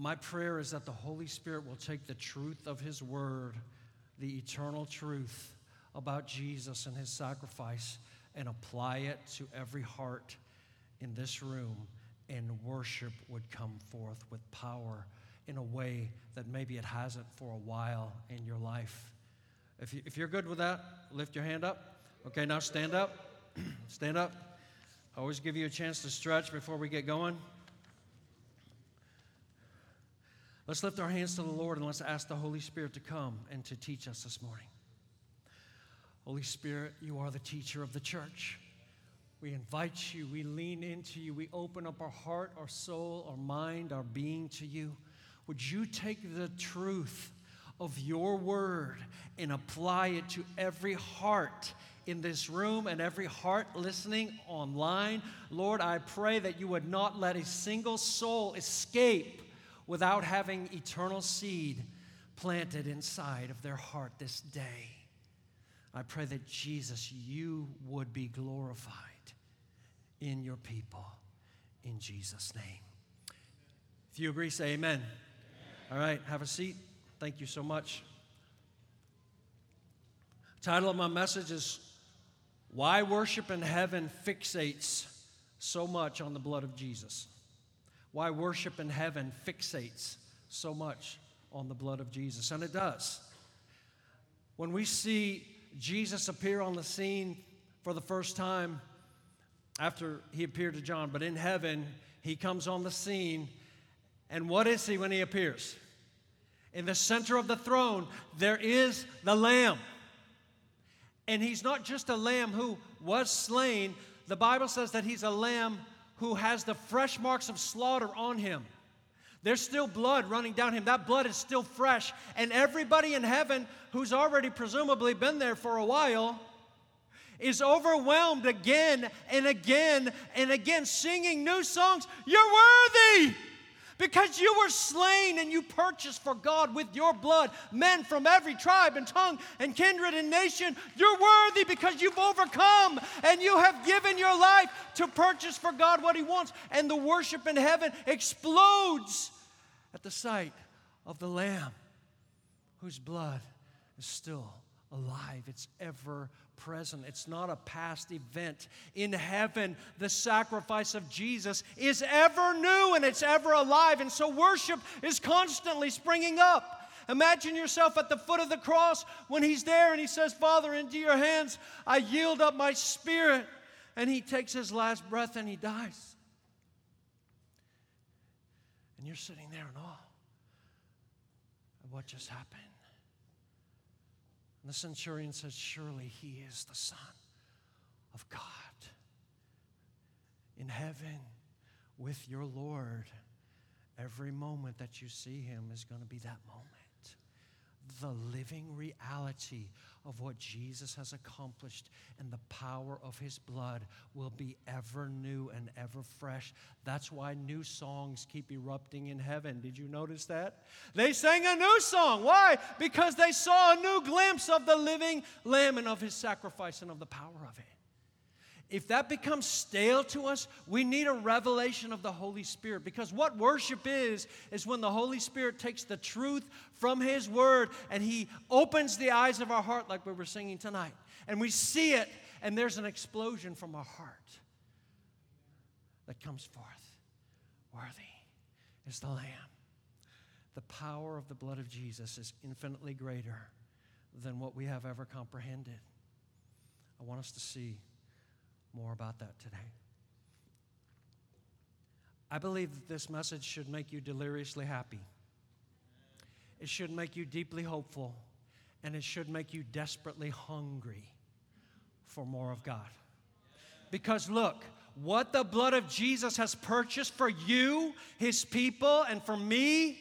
my prayer is that the Holy Spirit will take the truth of His Word, the eternal truth about Jesus and His sacrifice, and apply it to every heart in this room, and worship would come forth with power in a way that maybe it hasn't for a while in your life. If, you, if you're good with that, lift your hand up. Okay, now stand up. stand up. I always give you a chance to stretch before we get going. Let's lift our hands to the Lord and let's ask the Holy Spirit to come and to teach us this morning. Holy Spirit, you are the teacher of the church. We invite you, we lean into you, we open up our heart, our soul, our mind, our being to you. Would you take the truth of your word and apply it to every heart in this room and every heart listening online? Lord, I pray that you would not let a single soul escape without having eternal seed planted inside of their heart this day. I pray that Jesus, you would be glorified in your people. In Jesus' name. If you agree, say amen. amen. All right, have a seat. Thank you so much. Title of my message is Why Worship in Heaven Fixates So Much on the Blood of Jesus why worship in heaven fixates so much on the blood of Jesus. And it does. When we see Jesus appear on the scene for the first time after he appeared to John, but in heaven, he comes on the scene. And what is he when he appears? In the center of the throne, there is the Lamb. And he's not just a lamb who was slain, the Bible says that he's a lamb who has the fresh marks of slaughter on him. There's still blood running down him. That blood is still fresh. And everybody in heaven who's already presumably been there for a while is overwhelmed again and again and again, singing new songs. You're worthy! Because you were slain and you purchased for God with your blood men from every tribe and tongue and kindred and nation. You're worthy because you've overcome and you have given your life to purchase for God what He wants. And the worship in heaven explodes at the sight of the Lamb whose blood is still alive. It's ever present, it's not a past event. In heaven, the sacrifice of Jesus is ever new and it's ever alive. And so worship is constantly springing up. Imagine yourself at the foot of the cross when he's there and he says, Father, into your hands I yield up my spirit. And he takes his last breath and he dies. And you're sitting there in awe of what just happened. And the centurion says, Surely he is the Son of God. In heaven with your Lord, every moment that you see him is going to be that moment the living reality of what Jesus has accomplished and the power of his blood will be ever new and ever fresh. That's why new songs keep erupting in heaven. Did you notice that? They sang a new song. Why? Because they saw a new glimpse of the living Lamb and of his sacrifice and of the power of it if that becomes stale to us, we need a revelation of the Holy Spirit. Because what worship is, is when the Holy Spirit takes the truth from His Word and He opens the eyes of our heart, like we were singing tonight. And we see it, and there's an explosion from our heart that comes forth. Worthy is the Lamb. The power of the blood of Jesus is infinitely greater than what we have ever comprehended. I want us to see more about that today. I believe that this message should make you deliriously happy. It should make you deeply hopeful, and it should make you desperately hungry for more of God. Because look, what the blood of Jesus has purchased for you, his people, and for me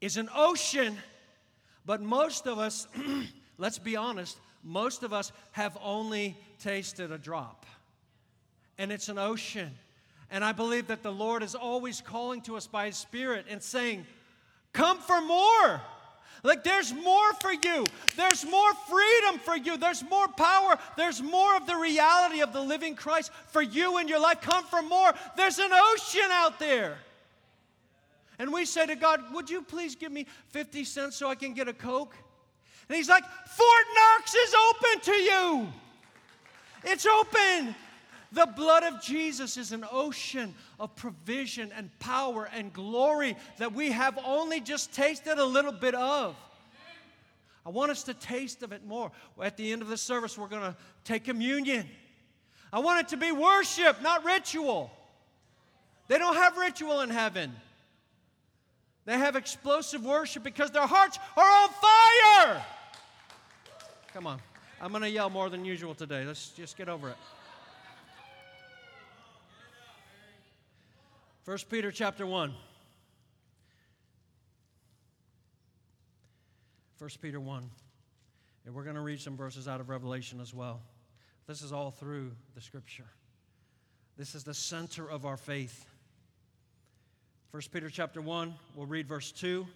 is an ocean. But most of us, let's be honest, most of us have only tasted a drop, and it's an ocean. And I believe that the Lord is always calling to us by His Spirit and saying, Come for more. Like there's more for you. There's more freedom for you. There's more power. There's more of the reality of the living Christ for you in your life. Come for more. There's an ocean out there. And we say to God, Would you please give me 50 cents so I can get a Coke? And He's like, Fort Knox is open to you. It's open. The blood of Jesus is an ocean of provision and power and glory that we have only just tasted a little bit of. I want us to taste of it more. At the end of the service, we're going to take communion. I want it to be worship, not ritual. They don't have ritual in heaven. They have explosive worship because their hearts are on fire. Come on. I'm going to yell more than usual today. Let's just get over it. 1 Peter chapter 1. 1 Peter 1. And we're going to read some verses out of Revelation as well. This is all through the scripture. This is the center of our faith. 1 Peter chapter 1, we'll read verse 2,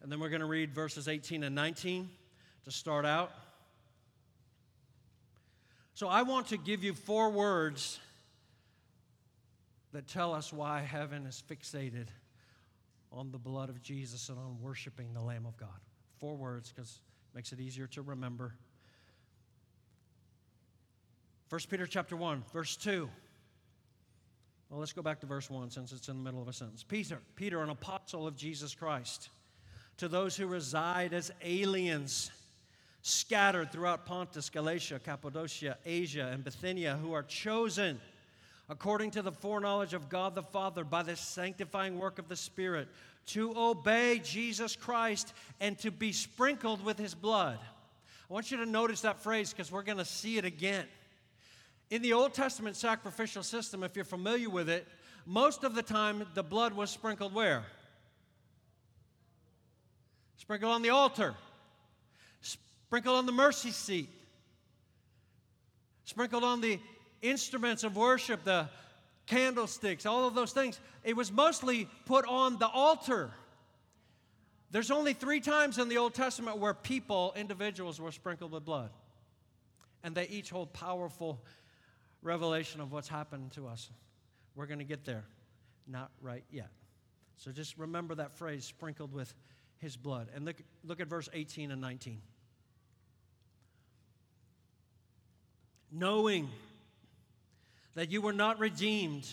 and then we're going to read verses 18 and 19 to start out. So I want to give you four words that tell us why heaven is fixated on the blood of Jesus and on worshiping the Lamb of God. Four words because it makes it easier to remember. 1 Peter chapter 1, verse 2. Well, let's go back to verse 1 since it's in the middle of a sentence. Peter, Peter, an apostle of Jesus Christ, to those who reside as aliens, scattered throughout Pontus, Galatia, Cappadocia, Asia, and Bithynia, who are chosen according to the foreknowledge of God the Father by the sanctifying work of the Spirit, to obey Jesus Christ and to be sprinkled with his blood. I want you to notice that phrase because we're going to see it again. In the Old Testament sacrificial system, if you're familiar with it, most of the time the blood was sprinkled where? Sprinkled on the altar, sprinkled on the mercy seat, sprinkled on the instruments of worship, the candlesticks, all of those things. It was mostly put on the altar. There's only three times in the Old Testament where people, individuals, were sprinkled with blood. And they each hold powerful revelation of what's happened to us. We're going to get there. Not right yet. So just remember that phrase, sprinkled with his blood. And look, look at verse 18 and 19. Knowing that you were not redeemed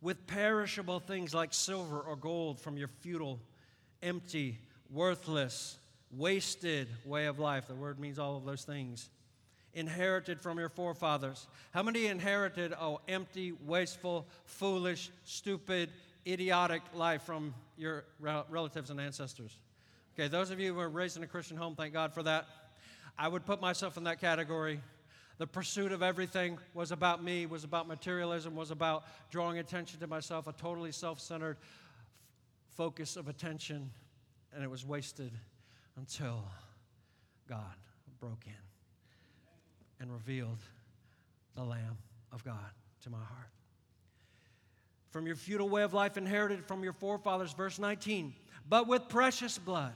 with perishable things like silver or gold from your futile, empty, worthless, wasted way of life. The word means all of those things. Inherited from your forefathers. How many inherited, oh, empty, wasteful, foolish, stupid, idiotic life from your relatives and ancestors? Okay, those of you who were raised in a Christian home, thank God for that. I would put myself in that category the pursuit of everything was about me, was about materialism, was about drawing attention to myself, a totally self centered focus of attention, and it was wasted until God broke in and revealed the Lamb of God to my heart. From your futile way of life inherited from your forefathers, verse 19, but with precious blood,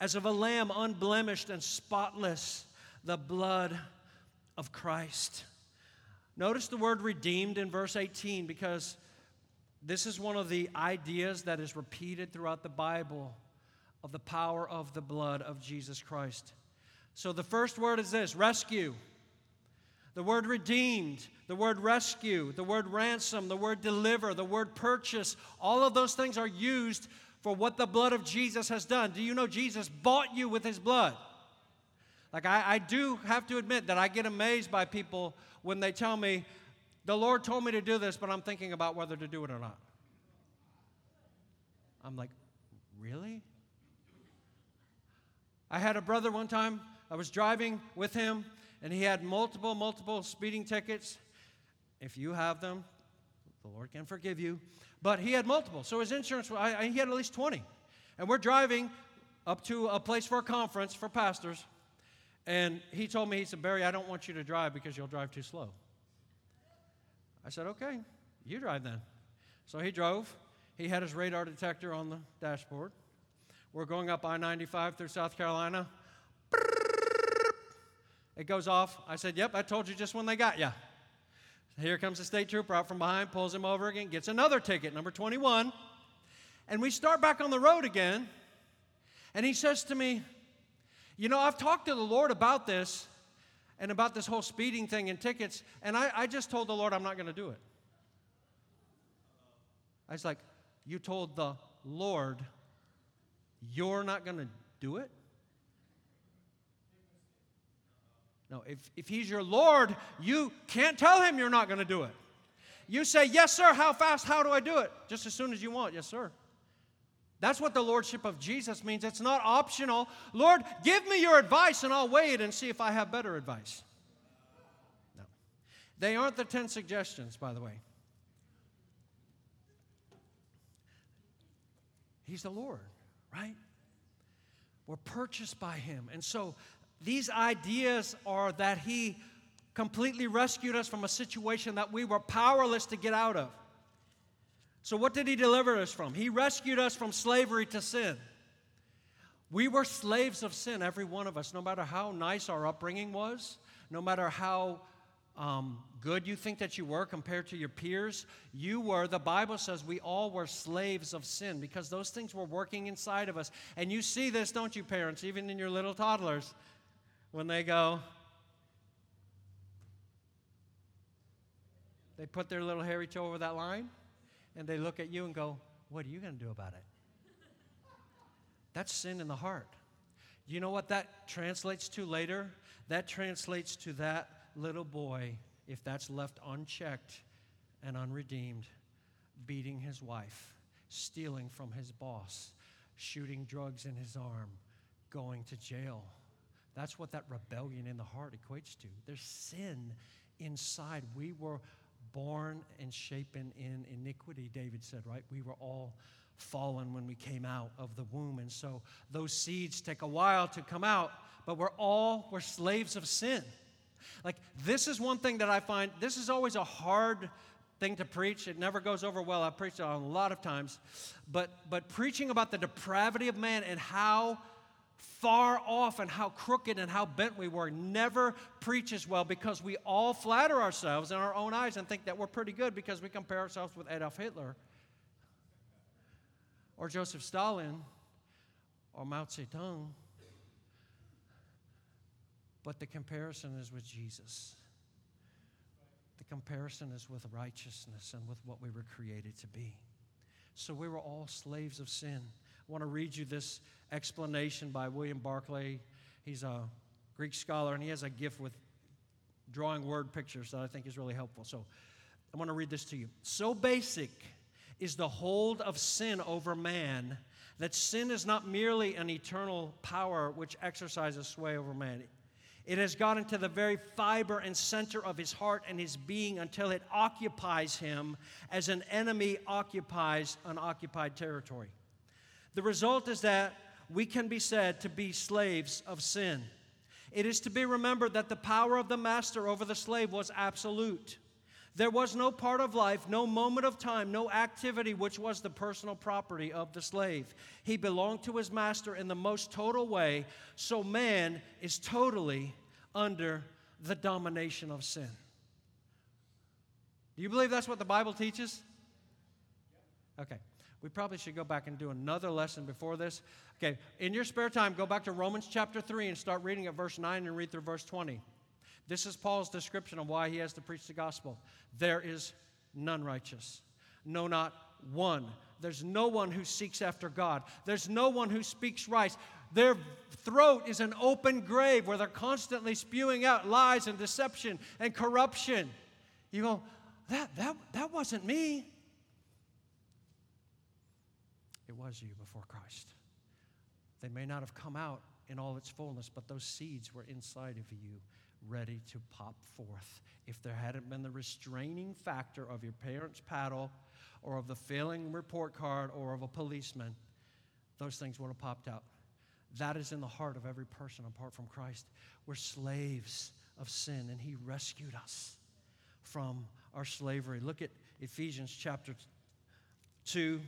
as of a lamb unblemished and spotless, the blood of Christ. Notice the word redeemed in verse 18 because this is one of the ideas that is repeated throughout the Bible of the power of the blood of Jesus Christ. So the first word is this rescue. The word redeemed, the word rescue, the word ransom, the word deliver, the word purchase, all of those things are used for what the blood of Jesus has done. Do you know Jesus bought you with his blood? Like, I, I do have to admit that I get amazed by people when they tell me, the Lord told me to do this, but I'm thinking about whether to do it or not. I'm like, really? I had a brother one time, I was driving with him, and he had multiple, multiple speeding tickets. If you have them, the Lord can forgive you. But he had multiple, so his insurance, I, I, he had at least 20. And we're driving up to a place for a conference for pastors. And he told me, he said, Barry, I don't want you to drive because you'll drive too slow. I said, okay, you drive then. So he drove. He had his radar detector on the dashboard. We're going up I 95 through South Carolina. It goes off. I said, Yep, I told you just when they got you. Here comes the state trooper out from behind, pulls him over again, gets another ticket, number 21. And we start back on the road again. And he says to me, You know, I've talked to the Lord about this and about this whole speeding thing and tickets, and I, I just told the Lord I'm not going to do it. I was like, You told the Lord you're not going to do it? No, if, if he's your Lord, you can't tell him you're not going to do it. You say, Yes, sir, how fast? How do I do it? Just as soon as you want, yes, sir. That's what the Lordship of Jesus means. It's not optional. Lord, give me your advice and I'll weigh it and see if I have better advice. No. They aren't the 10 suggestions, by the way. He's the Lord, right? We're purchased by Him. And so these ideas are that He completely rescued us from a situation that we were powerless to get out of. So, what did He deliver us from? He rescued us from slavery to sin. We were slaves of sin, every one of us, no matter how nice our upbringing was, no matter how um, good you think that you were compared to your peers. You were, the Bible says, we all were slaves of sin because those things were working inside of us. And you see this, don't you, parents, even in your little toddlers, when they go, they put their little hairy toe over that line and they look at you and go, What are you going to do about it? That's sin in the heart. You know what that translates to later? That translates to that little boy, if that's left unchecked and unredeemed, beating his wife, stealing from his boss, shooting drugs in his arm, going to jail. That's what that rebellion in the heart equates to. There's sin inside. We were born and shapen in iniquity, David said, right? We were all fallen when we came out of the womb. And so those seeds take a while to come out, but we're all, we're slaves of sin. Like, this is one thing that I find, this is always a hard thing to preach. It never goes over well. I've preached it a lot of times. But, but preaching about the depravity of man and how far off and how crooked and how bent we were never preaches well because we all flatter ourselves in our own eyes and think that we're pretty good because we compare ourselves with Adolf Hitler or Joseph Stalin or Mao Zedong. But the comparison is with Jesus. The comparison is with righteousness and with what we were created to be. So we were all slaves of sin. I want to read you this explanation by William Barclay. He's a Greek scholar and he has a gift with drawing word pictures that I think is really helpful. So I want to read this to you. So basic is the hold of sin over man that sin is not merely an eternal power which exercises sway over man. It has got into the very fiber and center of his heart and his being until it occupies him as an enemy occupies an occupied territory. The result is that we can be said to be slaves of sin. It is to be remembered that the power of the master over the slave was absolute. There was no part of life, no moment of time, no activity which was the personal property of the slave. He belonged to his master in the most total way, so man is totally under the domination of sin. Do you believe that's what the Bible teaches? Okay. We probably should go back and do another lesson before this. Okay, in your spare time, go back to Romans chapter 3 and start reading at verse 9 and read through verse 20. This is Paul's description of why he has to preach the gospel. There is none righteous, no, not one. There's no one who seeks after God. There's no one who speaks right. Their throat is an open grave where they're constantly spewing out lies and deception and corruption. You go, that, that, that wasn't me. It was you before Christ. They may not have come out in all its fullness, but those seeds were inside of you, ready to pop forth. If there hadn't been the restraining factor of your parents' paddle, or of the failing report card, or of a policeman, those things would have popped out. That is in the heart of every person apart from Christ. We're slaves of sin, and He rescued us from our slavery. Look at Ephesians chapter 2,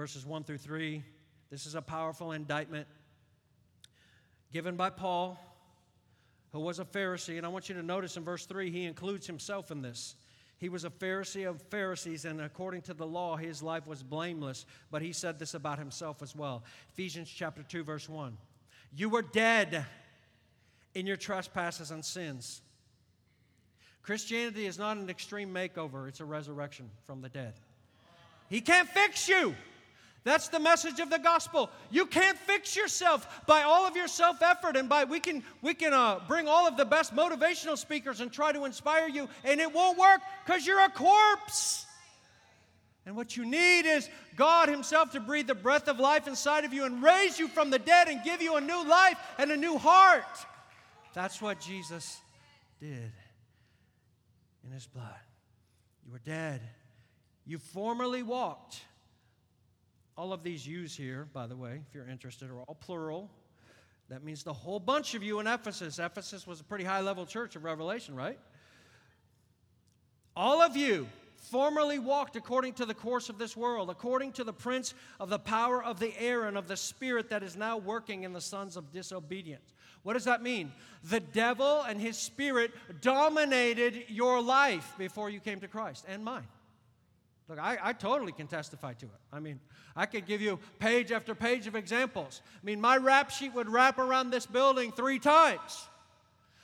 verses 1 through 3. This is a powerful indictment given by Paul, who was a Pharisee. And I want you to notice in verse 3, he includes himself in this. He was a Pharisee of Pharisees, and according to the law, his life was blameless. But he said this about himself as well. Ephesians chapter 2, verse 1. You were dead in your trespasses and sins. Christianity is not an extreme makeover, it's a resurrection from the dead. He can't fix you. That's the message of the gospel. You can't fix yourself by all of your self effort, and by we can we can uh, bring all of the best motivational speakers and try to inspire you, and it won't work because you're a corpse. And what you need is God Himself to breathe the breath of life inside of you and raise you from the dead and give you a new life and a new heart. That's what Jesus did in His blood. You were dead. You formerly walked all of these yous here, by the way, if you're interested, are all plural. That means the whole bunch of you in Ephesus. Ephesus was a pretty high level church of Revelation, right? All of you formerly walked according to the course of this world, according to the prince of the power of the air and of the spirit that is now working in the sons of disobedience. What does that mean? The devil and his spirit dominated your life before you came to Christ and mine. Look, I, I, totally can testify to it. I mean, I could give you page after page of examples. I mean, my rap sheet would wrap around this building three times.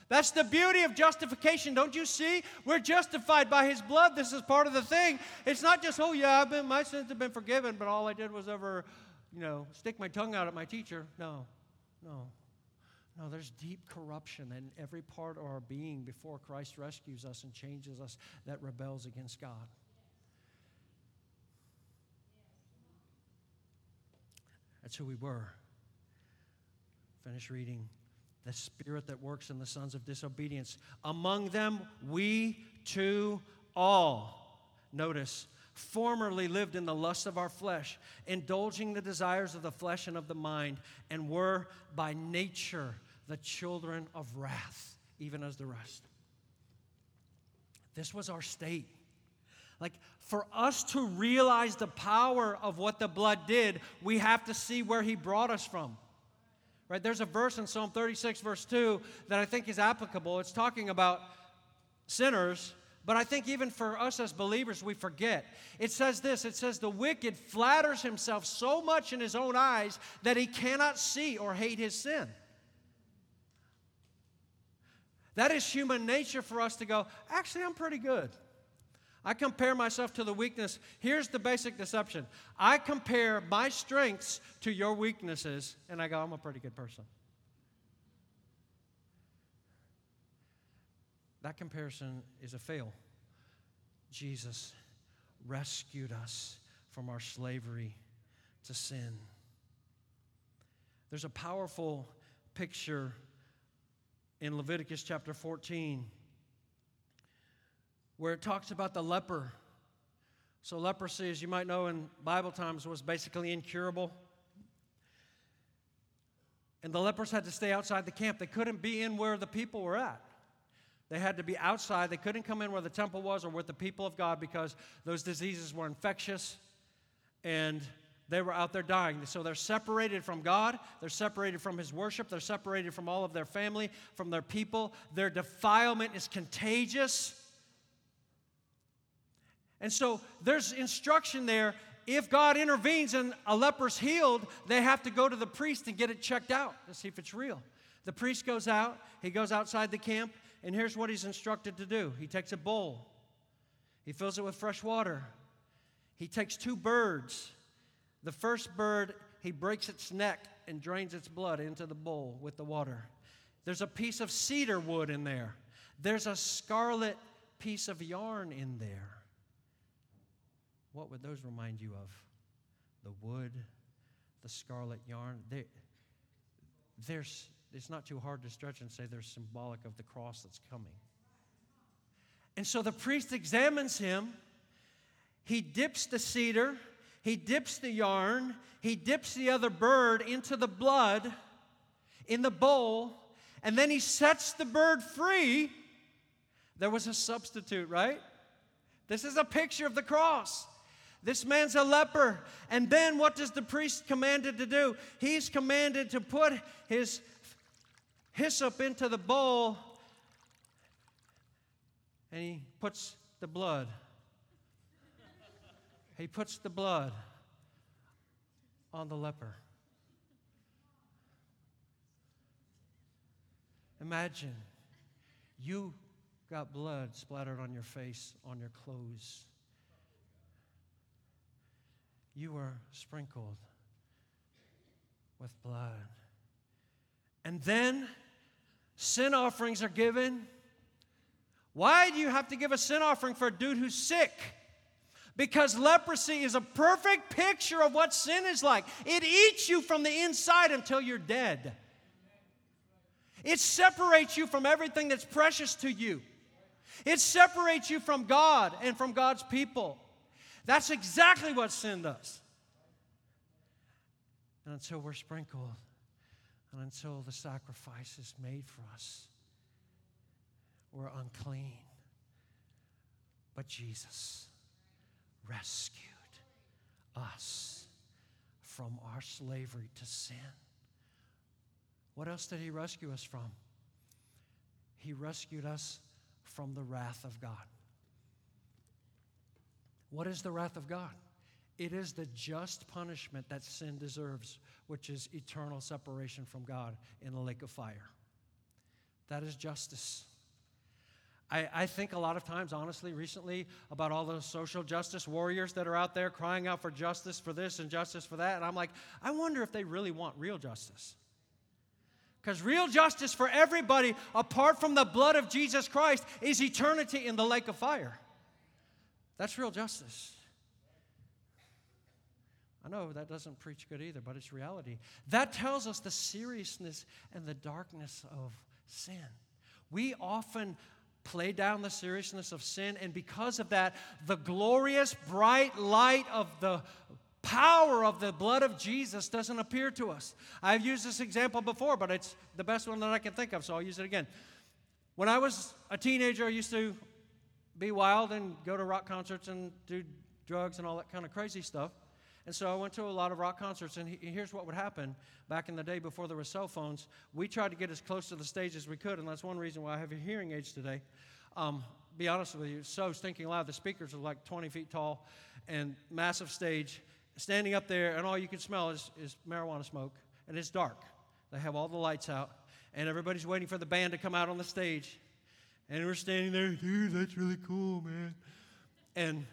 That's the beauty of justification. Don't you see? We're justified by his blood. This is part of the thing. It's not just, oh, yeah, I've been, my sins have been forgiven, but all I did was ever, you know, stick my tongue out at my teacher. No, no. No, there's deep corruption in every part of our being before Christ rescues us and changes us that rebels against God. That's who we were. Finish reading. The spirit that works in the sons of disobedience. Among them, we too all. Notice, formerly lived in the lust of our flesh, indulging the desires of the flesh and of the mind, and were by nature the children of wrath, even as the rest. This was our state. Like, for us to realize the power of what the blood did, we have to see where He brought us from. Right? There's a verse in Psalm 36, verse 2, that I think is applicable. It's talking about sinners, but I think even for us as believers, we forget. It says this it says, The wicked flatters himself so much in his own eyes that he cannot see or hate his sin. That is human nature for us to go, actually, I'm pretty good. I compare myself to the weakness. Here's the basic deception I compare my strengths to your weaknesses, and I go, I'm a pretty good person. That comparison is a fail. Jesus rescued us from our slavery to sin. There's a powerful picture in Leviticus chapter 14 where it talks about the leper. So, leprosy, as you might know in Bible times, was basically incurable. And the lepers had to stay outside the camp. They couldn't be in where the people were at. They had to be outside. They couldn't come in where the temple was or with the people of God because those diseases were infectious and they were out there dying. So they're separated from God. They're separated from His worship. They're separated from all of their family, from their people. Their defilement is contagious. And so there's instruction there. If God intervenes and a leper's healed, they have to go to the priest and get it checked out to see if it's real. The priest goes out, he goes outside the camp, and here's what he's instructed to do he takes a bowl, he fills it with fresh water, he takes two birds. The first bird, he breaks its neck and drains its blood into the bowl with the water. There's a piece of cedar wood in there, there's a scarlet piece of yarn in there what would those remind you of? The wood, the scarlet yarn. They, there's, it's not too hard to stretch and say they're symbolic of the cross that's coming. And so the priest examines him. He dips the cedar, he dips the yarn, he dips the other bird into the blood in the bowl, and then he sets the bird free. There was a substitute, right? This is a picture of the cross. This man's a leper. And then what does the priest commanded to do? He's commanded to put his hyssop into the bowl and he puts the blood. He puts the blood on the leper. Imagine you got blood splattered on your face, on your clothes. You were sprinkled with blood. And then sin offerings are given. Why do you have to give a sin offering for a dude who's sick? Because leprosy is a perfect picture of what sin is like. It eats you from the inside until you're dead. It separates you from everything that's precious to you. It separates you from God and from God's people. That's exactly what sin does. And until we're sprinkled, and until the sacrifice is made for us, we're unclean. But Jesus rescued us from our slavery to sin. What else did He rescue us from? He rescued us from the wrath of God. What is the wrath of God? It is the just punishment that sin deserves, which is eternal separation from God in a lake of fire. That is justice. I, I, think a lot of times, honestly, recently, about all those social justice warriors that are out there crying out for justice for this and justice for that. And I'm like, I wonder if they really want real justice. Because real justice for everybody, apart from the blood of Jesus Christ, is eternity in the lake of fire. That's real justice. I know that doesn't preach good either, but it's reality. That tells us the seriousness and the darkness of sin. We often play down the seriousness of sin, and because of that, the glorious, bright light of the power of the blood of Jesus doesn't appear to us. I've used this example before, but it's the best one that I can think of, so I'll use it again. When I was a teenager, I used to be wild and go to rock concerts and do drugs and all that kind of crazy stuff. And so I went to a lot of rock concerts, and here's what would happen back in the day before there were cell phones. We tried to get as close to the stage as we could, and that's one reason why I have a hearing aids today. Um, be honest with you, so stinking loud. The speakers are like 20 feet tall and massive stage standing up there, and all you can smell is, is marijuana smoke, and it's dark. They have all the lights out, and everybody's waiting for the band to come out on the stage. And we're standing there, dude, that's really cool, man. And,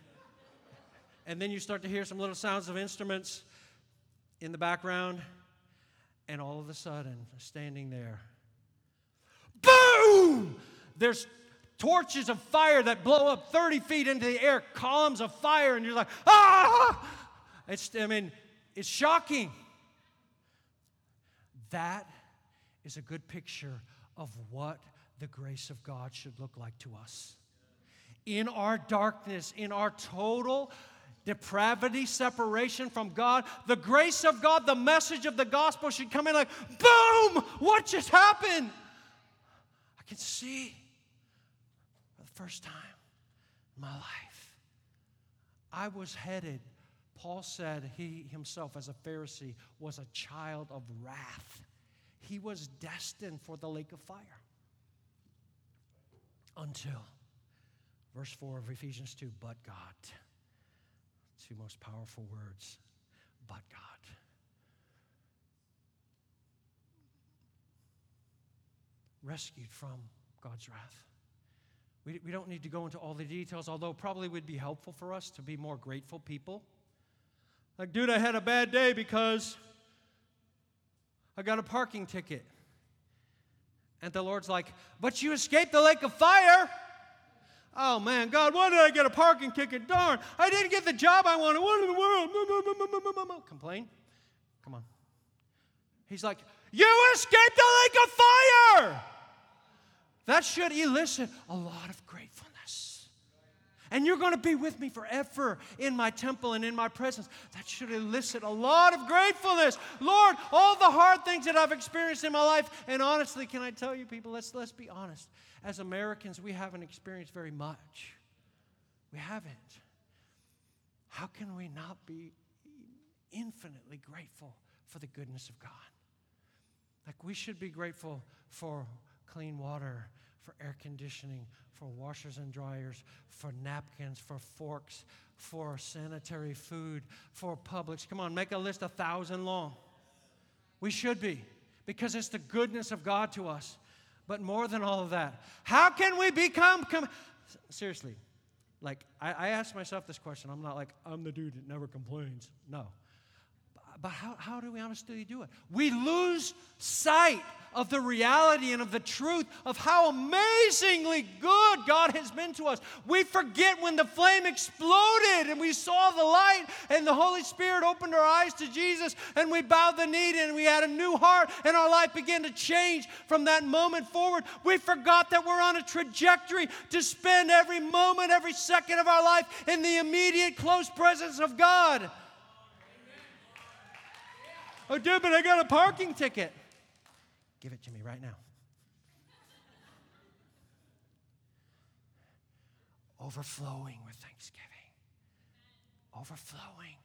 and then you start to hear some little sounds of instruments in the background, and all of a sudden, standing there, boom! There's torches of fire that blow up 30 feet into the air, columns of fire, and you're like, ah! It's, I mean, it's shocking. That is a good picture of what the grace of God should look like to us. In our darkness, in our total depravity, separation from God, the grace of God, the message of the gospel should come in like, boom, what just happened? I can see for the first time in my life, I was headed Paul said he himself, as a Pharisee, was a child of wrath. He was destined for the lake of fire. Until, verse 4 of Ephesians 2, but God. Two most powerful words, but God. Rescued from God's wrath. We, we don't need to go into all the details, although probably would be helpful for us to be more grateful people like, dude, I had a bad day because I got a parking ticket. And the Lord's like, but you escaped the lake of fire. Oh man, God, why did I get a parking ticket? Darn, I didn't get the job I wanted. What in the world? Complain? Come on. He's like, You escaped the lake of fire. That should elicit a lot of and you're going to be with me forever in my temple and in my presence. That should elicit a lot of gratefulness. Lord, all the hard things that I've experienced in my life, and honestly, can I tell you, people, let's, let's be honest. As Americans, we haven't experienced very much. We haven't. How can we not be infinitely grateful for the goodness of God? Like, we should be grateful for clean water, for air conditioning, for washers and dryers, for napkins, for forks, for sanitary food, for Publix. Come on, make a list a thousand long. We should be, because it's the goodness of God to us. But more than all of that, how can we become. Com- Seriously, like I, I ask myself this question. I'm not like, I'm the dude that never complains. No. But how, how do we honestly do it? We lose sight of the reality and of the truth of how amazingly good God has been to us. We forget when the flame exploded and we saw the light and the Holy Spirit opened our eyes to Jesus and we bowed the knee and we had a new heart and our life began to change from that moment forward. We forgot that we're on a trajectory to spend every moment, every second of our life in the immediate close presence of God. Oh, dude, but I got a parking ticket. Give it to me right now. Overflowing with thanksgiving. Overflowing.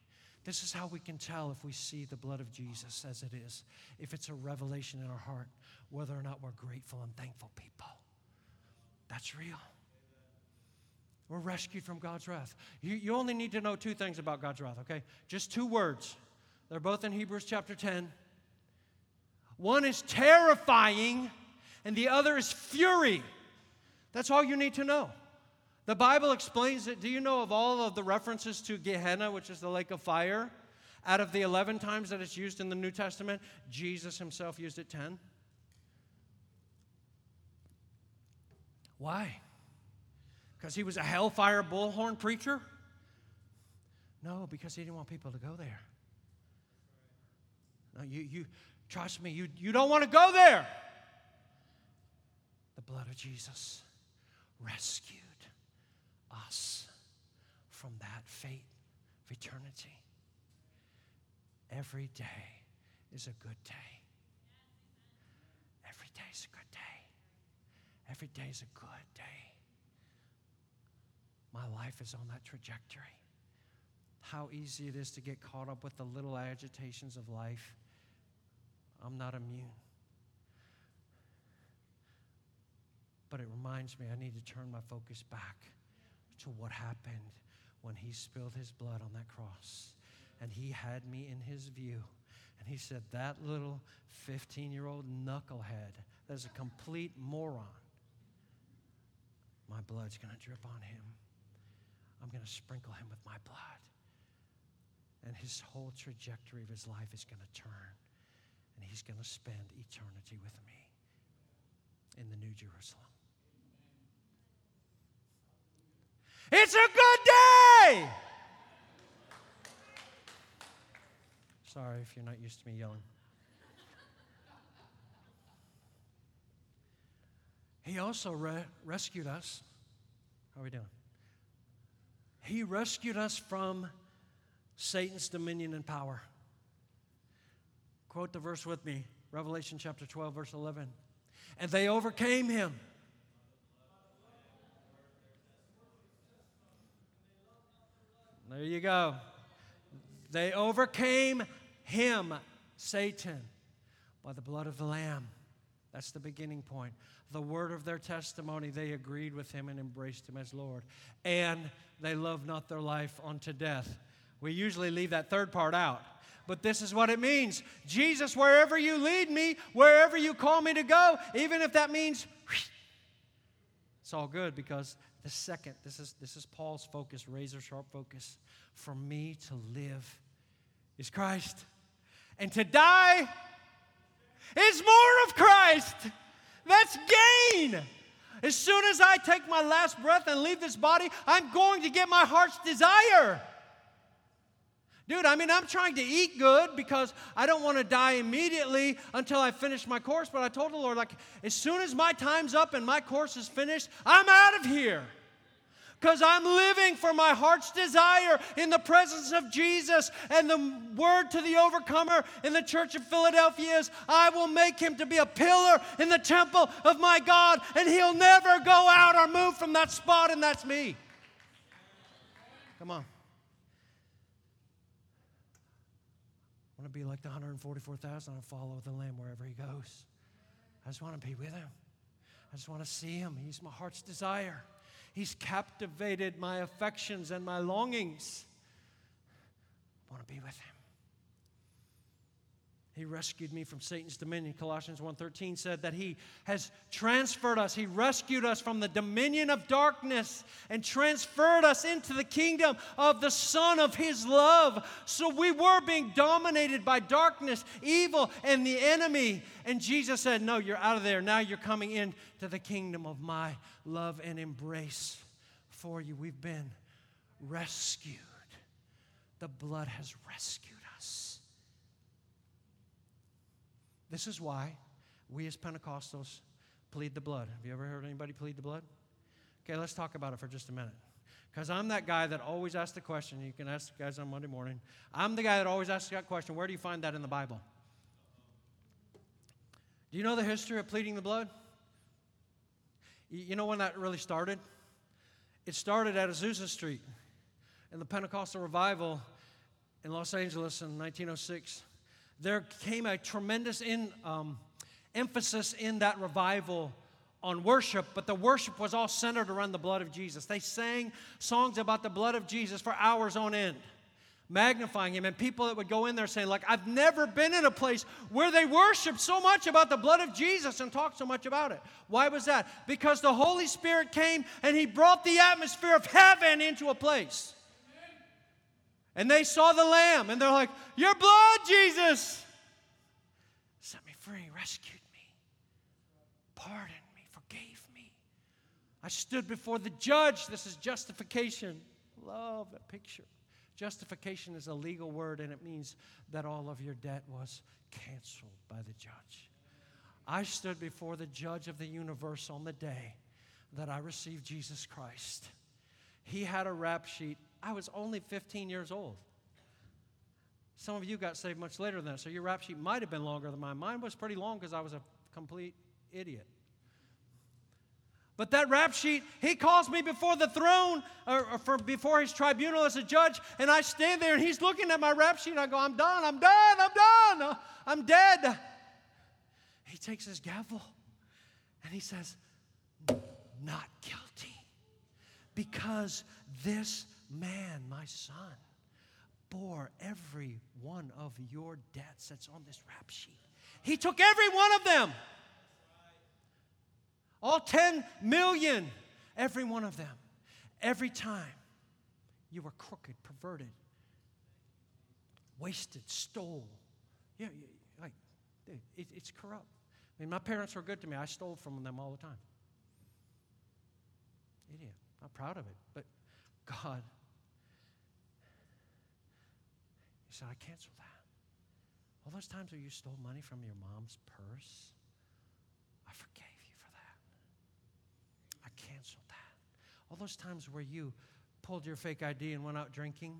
This is how we can tell if we see the blood of Jesus as it is, if it's a revelation in our heart, whether or not we're grateful and thankful people. That's real. We're rescued from God's wrath. You, you only need to know two things about God's wrath, okay? Just two words. They're both in Hebrews chapter 10. One is terrifying, and the other is fury. That's all you need to know. The Bible explains it. Do you know of all of the references to Gehenna, which is the lake of fire? Out of the 11 times that it's used in the New Testament, Jesus himself used it 10. Why? Because he was a hellfire bullhorn preacher? No, because he didn't want people to go there. No, you, you trust me, you, you don't want to go there. The blood of Jesus rescued us from that fate of eternity. Every day is a good day. Every day is a good day. Every day is a good day. My life is on that trajectory. How easy it is to get caught up with the little agitations of life I'm not immune. But it reminds me I need to turn my focus back to what happened when he spilled his blood on that cross. And he had me in his view. And he said, That little 15 year old knucklehead, that's a complete moron. My blood's going to drip on him. I'm going to sprinkle him with my blood. And his whole trajectory of his life is going to turn and he's going to spend eternity with me in the New Jerusalem. It's a good day! Sorry if you're not used to me yelling. He also re- rescued us. How are we doing? He rescued us from Satan's dominion and power. Quote the verse with me Revelation chapter 12, verse 11. And they overcame him. There you go. They overcame him, Satan, by the blood of the Lamb. That's the beginning point. The word of their testimony, they agreed with him and embraced him as Lord. And they loved not their life unto death. We usually leave that third part out but this is what it means Jesus, wherever you lead me, wherever you call me to go, even if that means it's all good because the second, this is, this is Paul's focus, razor sharp focus. For me to live is Christ, and to die is more of Christ. That's gain. As soon as I take my last breath and leave this body, I'm going to get my heart's desire. Dude, I mean, I'm trying to eat good because I don't want to die immediately until I finish my course. But I told the Lord, like, as soon as my time's up and my course is finished, I'm out of here. Because I'm living for my heart's desire in the presence of Jesus. And the word to the overcomer in the church of Philadelphia is I will make him to be a pillar in the temple of my God, and he'll never go out or move from that spot, and that's me. Come on. To be like the 144,000 and follow the Lamb wherever he goes. I just want to be with him. I just want to see him. He's my heart's desire. He's captivated my affections and my longings. I want to be with him. He rescued me from Satan's dominion. Colossians 1:13 said that he has transferred us. He rescued us from the dominion of darkness and transferred us into the kingdom of the son of his love. So we were being dominated by darkness, evil, and the enemy. And Jesus said, "No, you're out of there. Now you're coming into the kingdom of my love and embrace for you. We've been rescued. The blood has rescued This is why we as Pentecostals plead the blood. Have you ever heard anybody plead the blood? Okay, let's talk about it for just a minute. Because I'm that guy that always asks the question. You can ask guys on Monday morning. I'm the guy that always asks that question where do you find that in the Bible? Do you know the history of pleading the blood? You know when that really started? It started at Azusa Street in the Pentecostal revival in Los Angeles in 1906 there came a tremendous in, um, emphasis in that revival on worship, but the worship was all centered around the blood of Jesus. They sang songs about the blood of Jesus for hours on end, magnifying him. And people that would go in there saying, like, I've never been in a place where they worship so much about the blood of Jesus and talk so much about it. Why was that? Because the Holy Spirit came and he brought the atmosphere of heaven into a place. And they saw the lamb and they're like, Your blood, Jesus, set me free, rescued me, pardoned me, forgave me. I stood before the judge. This is justification. Love that picture. Justification is a legal word and it means that all of your debt was canceled by the judge. I stood before the judge of the universe on the day that I received Jesus Christ. He had a rap sheet I was only 15 years old. Some of you got saved much later than that, so your rap sheet might have been longer than mine. Mine was pretty long because I was a complete idiot. But that rap sheet, he calls me before the throne or, or for, before his tribunal as a judge, and I stand there and he's looking at my rap sheet. I go, I'm done, I'm done, I'm done, I'm dead. He takes his gavel and he says, Not guilty. Because this man, my son, bore every one of your debts that's on this rap sheet. He took every one of them. All 10 million, every one of them. Every time you were crooked, perverted, wasted, stole. Yeah, like, it, it's corrupt. I mean, my parents were good to me. I stole from them all the time. Idiot. Not proud of it. But God said, I canceled that. All those times where you stole money from your mom's purse, I forgave you for that. I canceled that. All those times where you pulled your fake ID and went out drinking,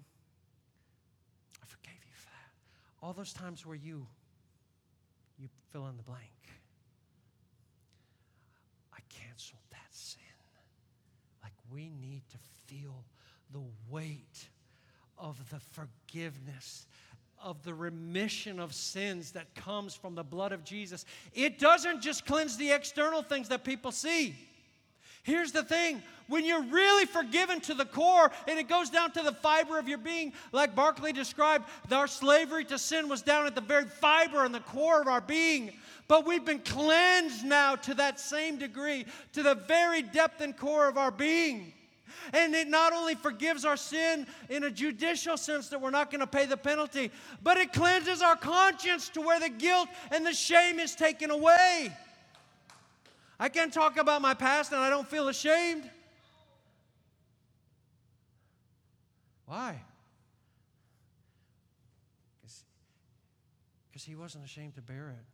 I forgave you for that. All those times where you you fill in the blank. I canceled that sin. Like we need to feel the weight of the forgiveness, of the remission of sins that comes from the blood of Jesus. It doesn't just cleanse the external things that people see. Here's the thing when you're really forgiven to the core and it goes down to the fiber of your being, like Barclay described, our slavery to sin was down at the very fiber and the core of our being. But we've been cleansed now to that same degree, to the very depth and core of our being. And it not only forgives our sin in a judicial sense that we're not going to pay the penalty, but it cleanses our conscience to where the guilt and the shame is taken away. I can talk about my past and I don't feel ashamed. Why? Because he wasn't ashamed to bear it.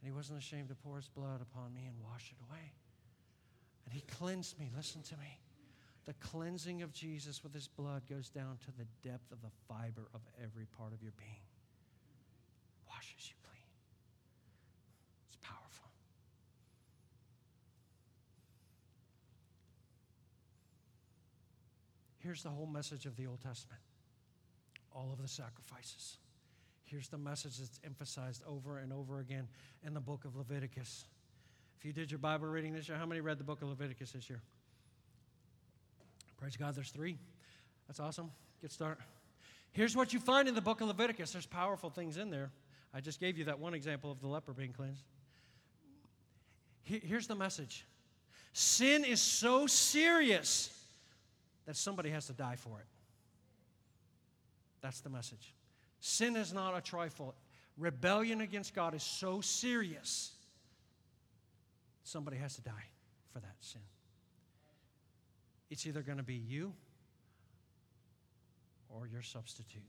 And he wasn't ashamed to pour his blood upon me and wash it away. And he cleansed me. Listen to me. The cleansing of Jesus with his blood goes down to the depth of the fiber of every part of your being, washes you clean. It's powerful. Here's the whole message of the Old Testament all of the sacrifices. Here's the message that's emphasized over and over again in the book of Leviticus If you did your Bible reading this year, how many read the book of Leviticus this year? Praise God, there's three. That's awesome. Good start. Here's what you find in the book of Leviticus there's powerful things in there. I just gave you that one example of the leper being cleansed. Here's the message sin is so serious that somebody has to die for it. That's the message. Sin is not a trifle. Rebellion against God is so serious, somebody has to die for that sin. It's either going to be you or your substitute.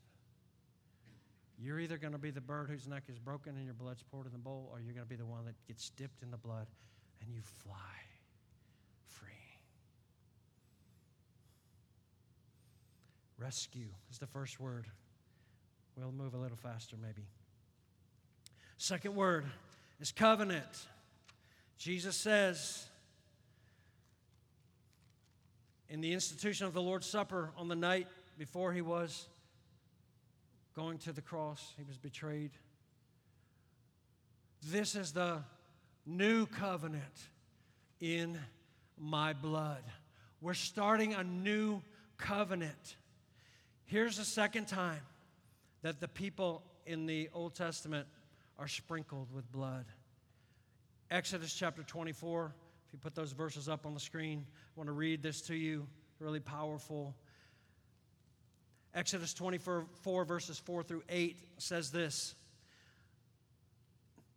You're either going to be the bird whose neck is broken and your blood's poured in the bowl, or you're going to be the one that gets dipped in the blood and you fly free. Rescue is the first word. We'll move a little faster, maybe. Second word is covenant. Jesus says in the institution of the Lord's Supper on the night before he was going to the cross, he was betrayed. This is the new covenant in my blood. We're starting a new covenant. Here's the second time that the people in the Old Testament are sprinkled with blood. Exodus chapter 24. You put those verses up on the screen, I want to read this to you. Really powerful. Exodus 24, verses 4 through 8 says this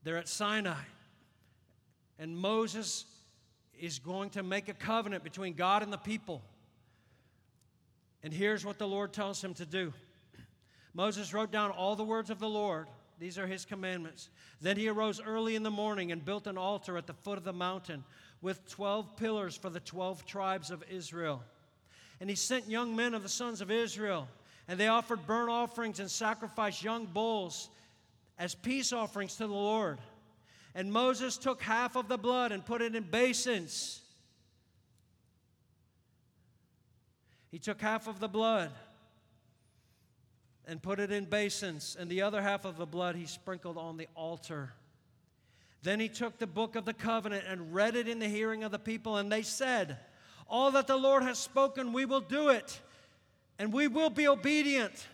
They're at Sinai, and Moses is going to make a covenant between God and the people. And here's what the Lord tells him to do Moses wrote down all the words of the Lord. These are his commandments. Then he arose early in the morning and built an altar at the foot of the mountain with 12 pillars for the 12 tribes of Israel. And he sent young men of the sons of Israel and they offered burnt offerings and sacrificed young bulls as peace offerings to the Lord. And Moses took half of the blood and put it in basins. He took half of the blood and put it in basins, and the other half of the blood he sprinkled on the altar. Then he took the book of the covenant and read it in the hearing of the people, and they said, All that the Lord has spoken, we will do it and we will be obedient.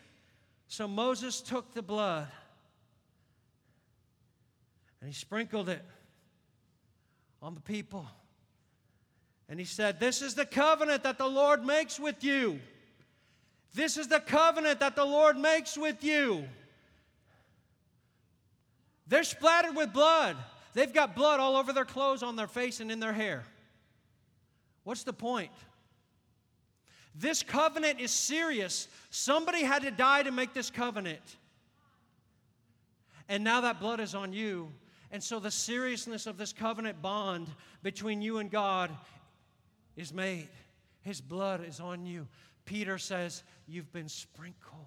So Moses took the blood and he sprinkled it on the people. And he said, This is the covenant that the Lord makes with you. This is the covenant that the Lord makes with you. They're splattered with blood. They've got blood all over their clothes, on their face, and in their hair. What's the point? This covenant is serious. Somebody had to die to make this covenant. And now that blood is on you. And so the seriousness of this covenant bond between you and God is made. His blood is on you. Peter says, You've been sprinkled.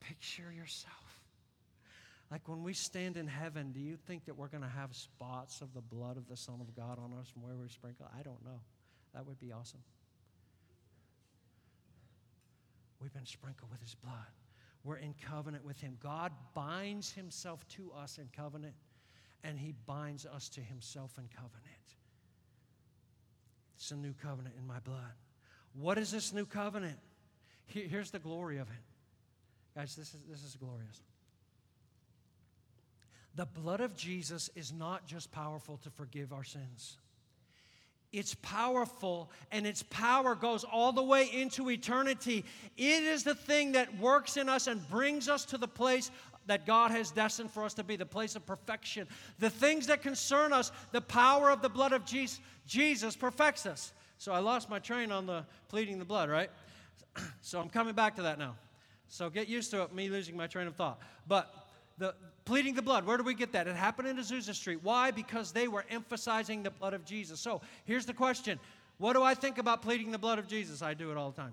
Picture yourself. Like when we stand in heaven, do you think that we're going to have spots of the blood of the Son of God on us from where we're sprinkled? I don't know. That would be awesome. We've been sprinkled with his blood. We're in covenant with him. God binds himself to us in covenant, and he binds us to himself in covenant. It's a new covenant in my blood. What is this new covenant? here's the glory of it. Guys, this is, this is glorious. The blood of Jesus is not just powerful to forgive our sins. It's powerful, and its power goes all the way into eternity. It is the thing that works in us and brings us to the place that God has destined for us to be, the place of perfection. The things that concern us, the power of the blood of Jesus, Jesus perfects us. So I lost my train on the pleading the blood, right? So I'm coming back to that now. So get used to it, me losing my train of thought. But the pleading the blood. Where do we get that? It happened in Azusa Street. Why? Because they were emphasizing the blood of Jesus. So here's the question What do I think about pleading the blood of Jesus? I do it all the time.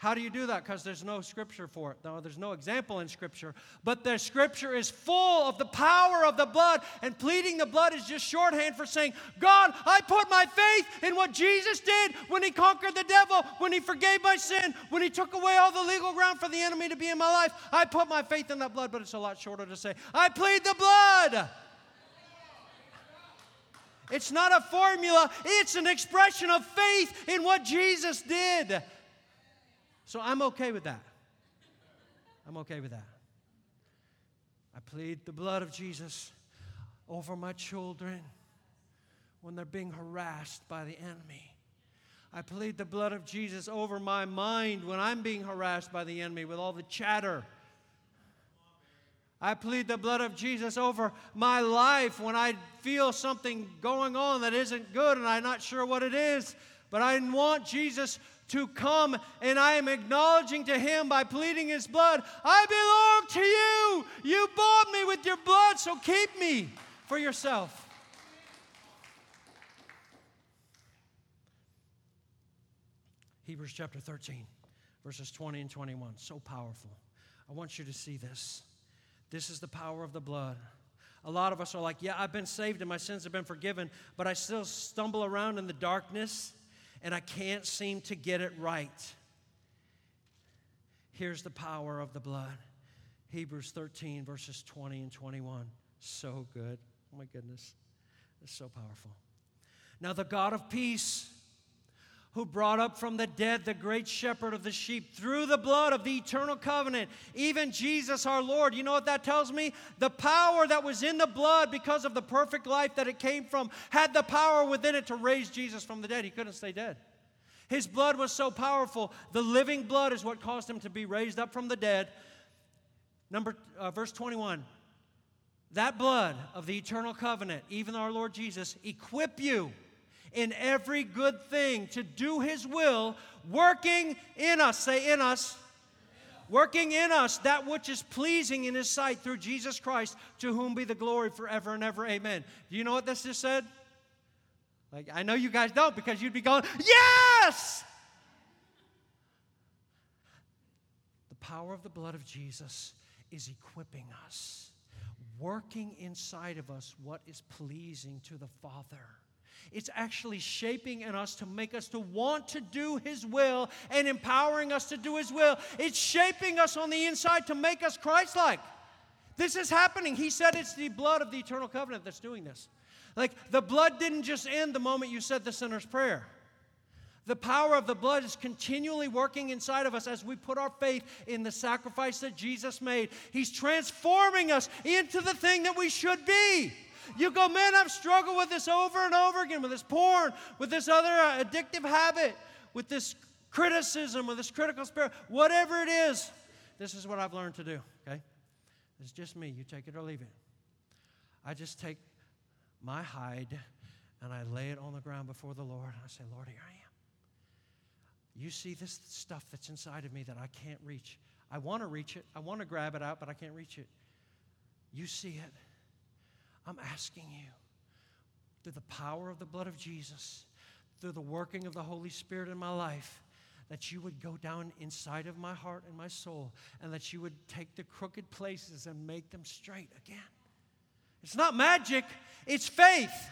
How do you do that? Because there's no scripture for it. No, there's no example in scripture. But the scripture is full of the power of the blood, and pleading the blood is just shorthand for saying, God, I put my faith in what Jesus did when he conquered the devil, when he forgave my sin, when he took away all the legal ground for the enemy to be in my life. I put my faith in that blood, but it's a lot shorter to say, I plead the blood. It's not a formula, it's an expression of faith in what Jesus did. So I'm okay with that. I'm okay with that. I plead the blood of Jesus over my children when they're being harassed by the enemy. I plead the blood of Jesus over my mind when I'm being harassed by the enemy with all the chatter. I plead the blood of Jesus over my life when I feel something going on that isn't good and I'm not sure what it is. But I want Jesus to come and I am acknowledging to Him by pleading His blood, I belong to you. You bought me with your blood, so keep me for yourself. Hebrews chapter 13, verses 20 and 21. So powerful. I want you to see this. This is the power of the blood. A lot of us are like, yeah, I've been saved and my sins have been forgiven, but I still stumble around in the darkness and I can't seem to get it right. Here's the power of the blood Hebrews 13, verses 20 and 21. So good. Oh my goodness. It's so powerful. Now, the God of peace who brought up from the dead the great shepherd of the sheep through the blood of the eternal covenant, even Jesus our Lord. You know what that tells me? The power that was in the blood because of the perfect life that it came from had the power within it to raise Jesus from the dead. He couldn't stay dead. His blood was so powerful. The living blood is what caused him to be raised up from the dead. Number uh, verse 21. That blood of the eternal covenant, even our Lord Jesus, equip you in every good thing to do His will, working in us. Say, in us. Working in us that which is pleasing in His sight through Jesus Christ, to whom be the glory forever and ever. Amen. Do you know what this just said? Like, I know you guys don't because you'd be going, Yes! The power of the blood of Jesus is equipping us, working inside of us what is pleasing to the Father. It's actually shaping in us to make us to want to do His will and empowering us to do His will. It's shaping us on the inside to make us Christ like. This is happening. He said it's the blood of the eternal covenant that's doing this. Like the blood didn't just end the moment you said the sinner's prayer. The power of the blood is continually working inside of us as we put our faith in the sacrifice that Jesus made. He's transforming us into the thing that we should be. You go, man, I've struggled with this over and over again, with this porn, with this other uh, addictive habit, with this criticism, with this critical spirit, whatever it is. This is what I've learned to do, okay? It's just me. You take it or leave it. I just take my hide and I lay it on the ground before the Lord. And I say, Lord, here I am. You see this stuff that's inside of me that I can't reach. I want to reach it. I want to grab it out, but I can't reach it. You see it. I'm asking you, through the power of the blood of Jesus, through the working of the Holy Spirit in my life, that you would go down inside of my heart and my soul, and that you would take the crooked places and make them straight again. It's not magic, it's faith.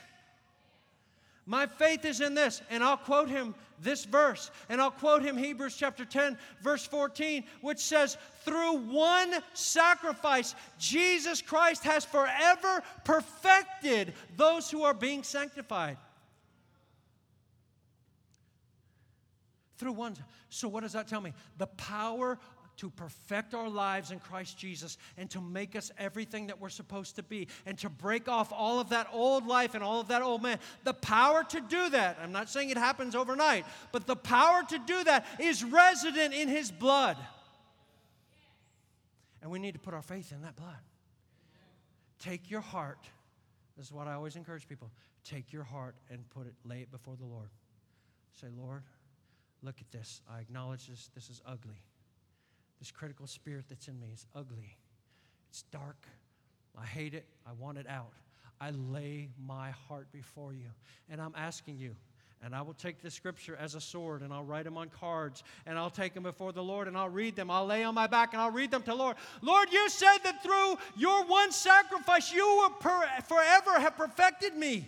My faith is in this. And I'll quote him this verse. And I'll quote him Hebrews chapter 10, verse 14, which says, Through one sacrifice, Jesus Christ has forever perfected those who are being sanctified. Through one. So, what does that tell me? The power to perfect our lives in Christ Jesus and to make us everything that we're supposed to be and to break off all of that old life and all of that old man. The power to do that, I'm not saying it happens overnight, but the power to do that is resident in His blood. And we need to put our faith in that blood. Take your heart. This is what I always encourage people. Take your heart and put it, lay it before the Lord. Say, Lord, look at this. I acknowledge this. This is ugly. This critical spirit that's in me is ugly. It's dark. I hate it. I want it out. I lay my heart before you. And I'm asking you, and I will take the scripture as a sword and I'll write them on cards and I'll take them before the Lord and I'll read them. I'll lay on my back and I'll read them to the Lord. Lord, you said that through your one sacrifice, you will per- forever have perfected me.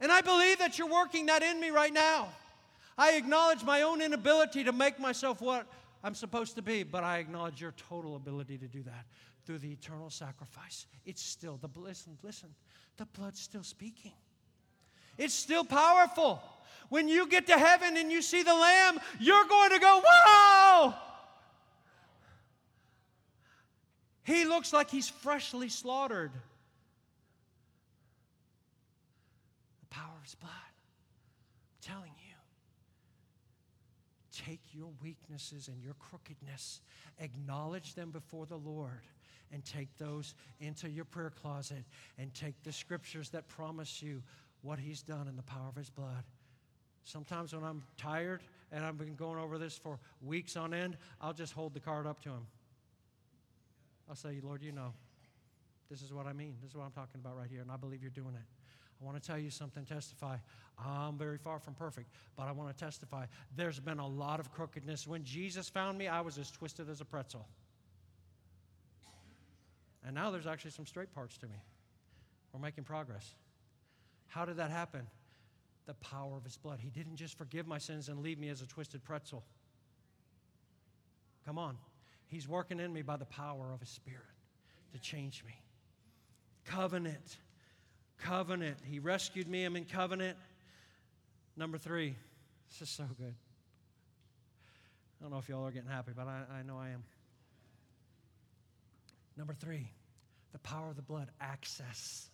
And I believe that you're working that in me right now. I acknowledge my own inability to make myself what I'm supposed to be, but I acknowledge your total ability to do that through the eternal sacrifice. It's still the listen, listen, the blood's still speaking. It's still powerful. When you get to heaven and you see the Lamb, you're going to go, Wow! He looks like he's freshly slaughtered. The power of his blood. I'm telling you. Take your weaknesses and your crookedness, acknowledge them before the Lord, and take those into your prayer closet and take the scriptures that promise you what he's done in the power of his blood. Sometimes when I'm tired and I've been going over this for weeks on end, I'll just hold the card up to him. I'll say, Lord, you know, this is what I mean. This is what I'm talking about right here, and I believe you're doing it. I want to tell you something, testify. I'm very far from perfect, but I want to testify. There's been a lot of crookedness. When Jesus found me, I was as twisted as a pretzel. And now there's actually some straight parts to me. We're making progress. How did that happen? The power of his blood. He didn't just forgive my sins and leave me as a twisted pretzel. Come on. He's working in me by the power of His Spirit to change me. Covenant. Covenant. He rescued me. I'm in covenant. Number three. This is so good. I don't know if y'all are getting happy, but I, I know I am. Number three, the power of the blood, access.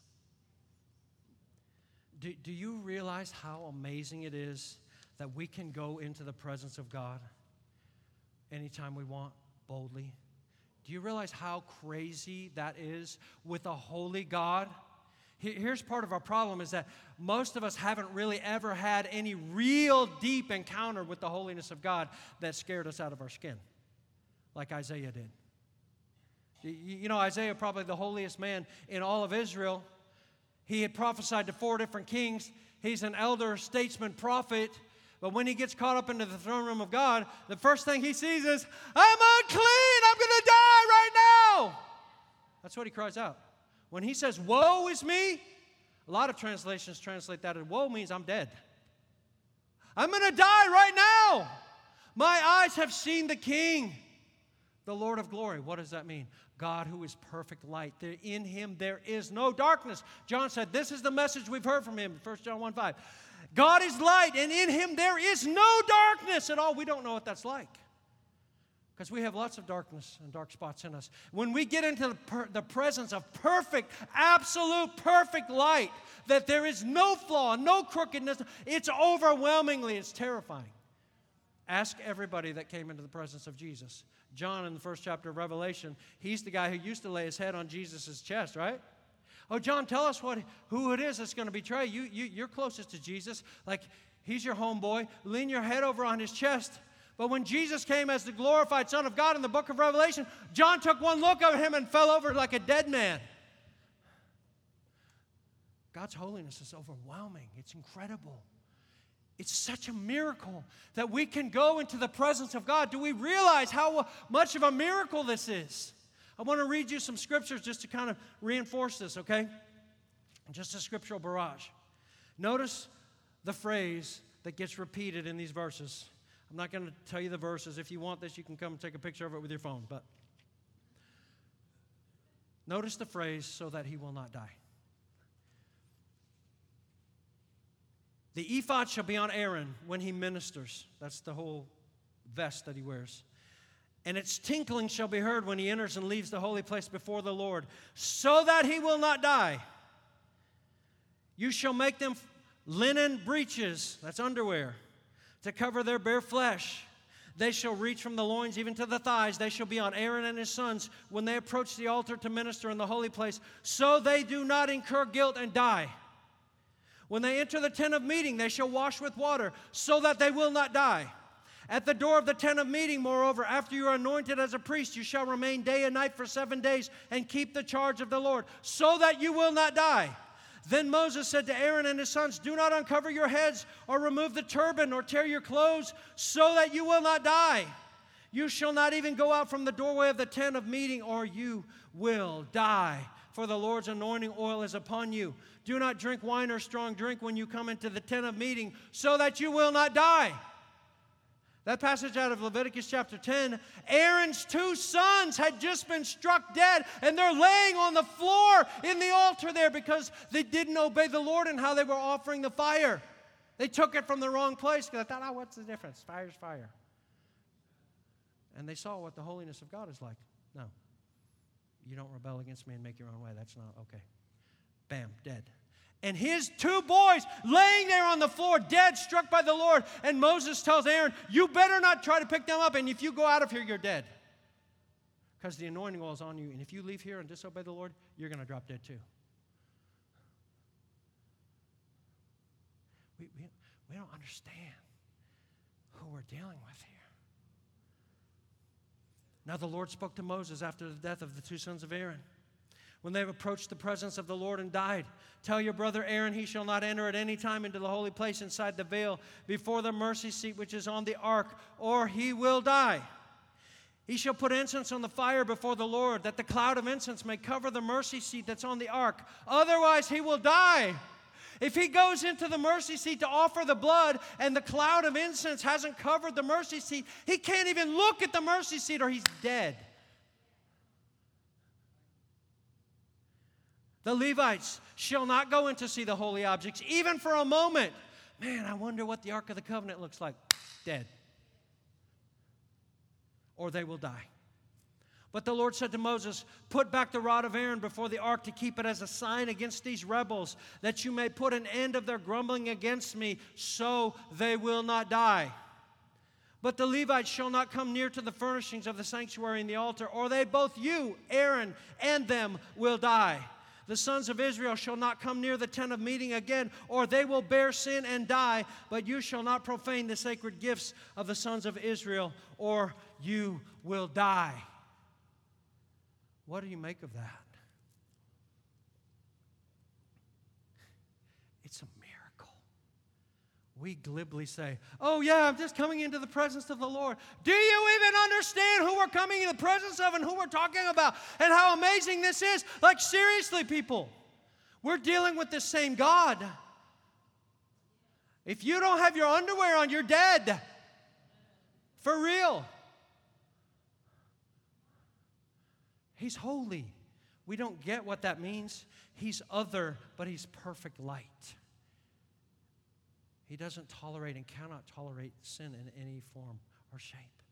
Do, do you realize how amazing it is that we can go into the presence of God anytime we want? boldly. Do you realize how crazy that is with a holy God? Here's part of our problem is that most of us haven't really ever had any real deep encounter with the holiness of God that scared us out of our skin, like Isaiah did. You know, Isaiah, probably the holiest man in all of Israel, he had prophesied to four different kings. He's an elder statesman prophet but when he gets caught up into the throne room of God, the first thing he sees is, I'm unclean, I'm going to die right now. That's what he cries out. When he says, Woe is me, a lot of translations translate that as woe means I'm dead. I'm going to die right now. My eyes have seen the King, the Lord of glory. What does that mean? God who is perfect light. In him there is no darkness. John said, This is the message we've heard from him, 1 John 1 5. God is light, and in him there is no darkness at all. We don't know what that's like because we have lots of darkness and dark spots in us. When we get into the, per- the, presence of perfect, absolute, perfect light, that there is no flaw, no crookedness, it's overwhelmingly, it's terrifying. Ask everybody that came into the presence of Jesus. John, in the first chapter of Revelation, he's the guy who used to lay his head on Jesus' chest, right? Oh, John, tell us what, who it is that's going to betray you. you. You're closest to Jesus. Like, he's your homeboy. Lean your head over on his chest. But when Jesus came as the glorified Son of God in the book of Revelation, John took one look at him and fell over like a dead man. God's holiness is overwhelming, it's incredible. It's such a miracle that we can go into the presence of God. Do we realize how much of a miracle this is? I want to read you some scriptures just to kind of reinforce this, okay? Just a scriptural barrage. Notice the phrase that gets repeated in these verses. I'm not going to tell you the verses. If you want this, you can come take a picture of it with your phone. But notice the phrase, so that he will not die. The ephod shall be on Aaron when he ministers. That's the whole vest that he wears and its tinkling shall be heard when he enters and leaves the holy place before the Lord, so that he will not die. You shall make them linen breeches, that's underwear, to cover their bare flesh. They shall reach from the loins even to the thighs. They shall be on Aaron and his sons when they approach the altar to minister in the holy place, so they do not incur guilt and die. When they enter the tent of meeting, they shall wash with water, so that they will not die. At the door of the tent of meeting, moreover, after you are anointed as a priest, you shall remain day and night for seven days and keep the charge of the Lord, so that you will not die. Then Moses said to Aaron and his sons, Do not uncover your heads, or remove the turban, or tear your clothes, so that you will not die. You shall not even go out from the doorway of the tent of meeting, or you will die. For the Lord's anointing oil is upon you. Do not drink wine or strong drink when you come into the tent of meeting, so that you will not die. That passage out of Leviticus chapter 10 Aaron's two sons had just been struck dead, and they're laying on the floor in the altar there because they didn't obey the Lord and how they were offering the fire. They took it from the wrong place because they thought, oh, what's the difference? Fire's fire. And they saw what the holiness of God is like. No. You don't rebel against me and make your own way. That's not okay. Bam, dead and his two boys laying there on the floor, dead, struck by the Lord. And Moses tells Aaron, You better not try to pick them up, and if you go out of here, you're dead. Because the anointing oil is on you, and if you leave here and disobey the Lord, you're going to drop dead too. We, we, we don't understand who we're dealing with here. Now, the Lord spoke to Moses after the death of the two sons of Aaron when they've approached the presence of the Lord and died. Tell your brother Aaron he shall not enter at any time into the holy place inside the veil before the mercy seat which is on the ark, or he will die. He shall put incense on the fire before the Lord, that the cloud of incense may cover the mercy seat that's on the ark. Otherwise, he will die. If he goes into the mercy seat to offer the blood and the cloud of incense hasn't covered the mercy seat, he can't even look at the mercy seat or he's dead. The Levites shall not go in to see the holy objects, even for a moment. Man, I wonder what the Ark of the Covenant looks like. Dead. Or they will die. But the Lord said to Moses, Put back the rod of Aaron before the ark to keep it as a sign against these rebels, that you may put an end of their grumbling against me, so they will not die. But the Levites shall not come near to the furnishings of the sanctuary and the altar, or they both you, Aaron, and them will die. The sons of Israel shall not come near the tent of meeting again, or they will bear sin and die. But you shall not profane the sacred gifts of the sons of Israel, or you will die. What do you make of that? We glibly say, Oh, yeah, I'm just coming into the presence of the Lord. Do you even understand who we're coming in the presence of and who we're talking about and how amazing this is? Like, seriously, people, we're dealing with the same God. If you don't have your underwear on, you're dead. For real. He's holy. We don't get what that means. He's other, but he's perfect light. He doesn't tolerate and cannot tolerate sin in any form or shape.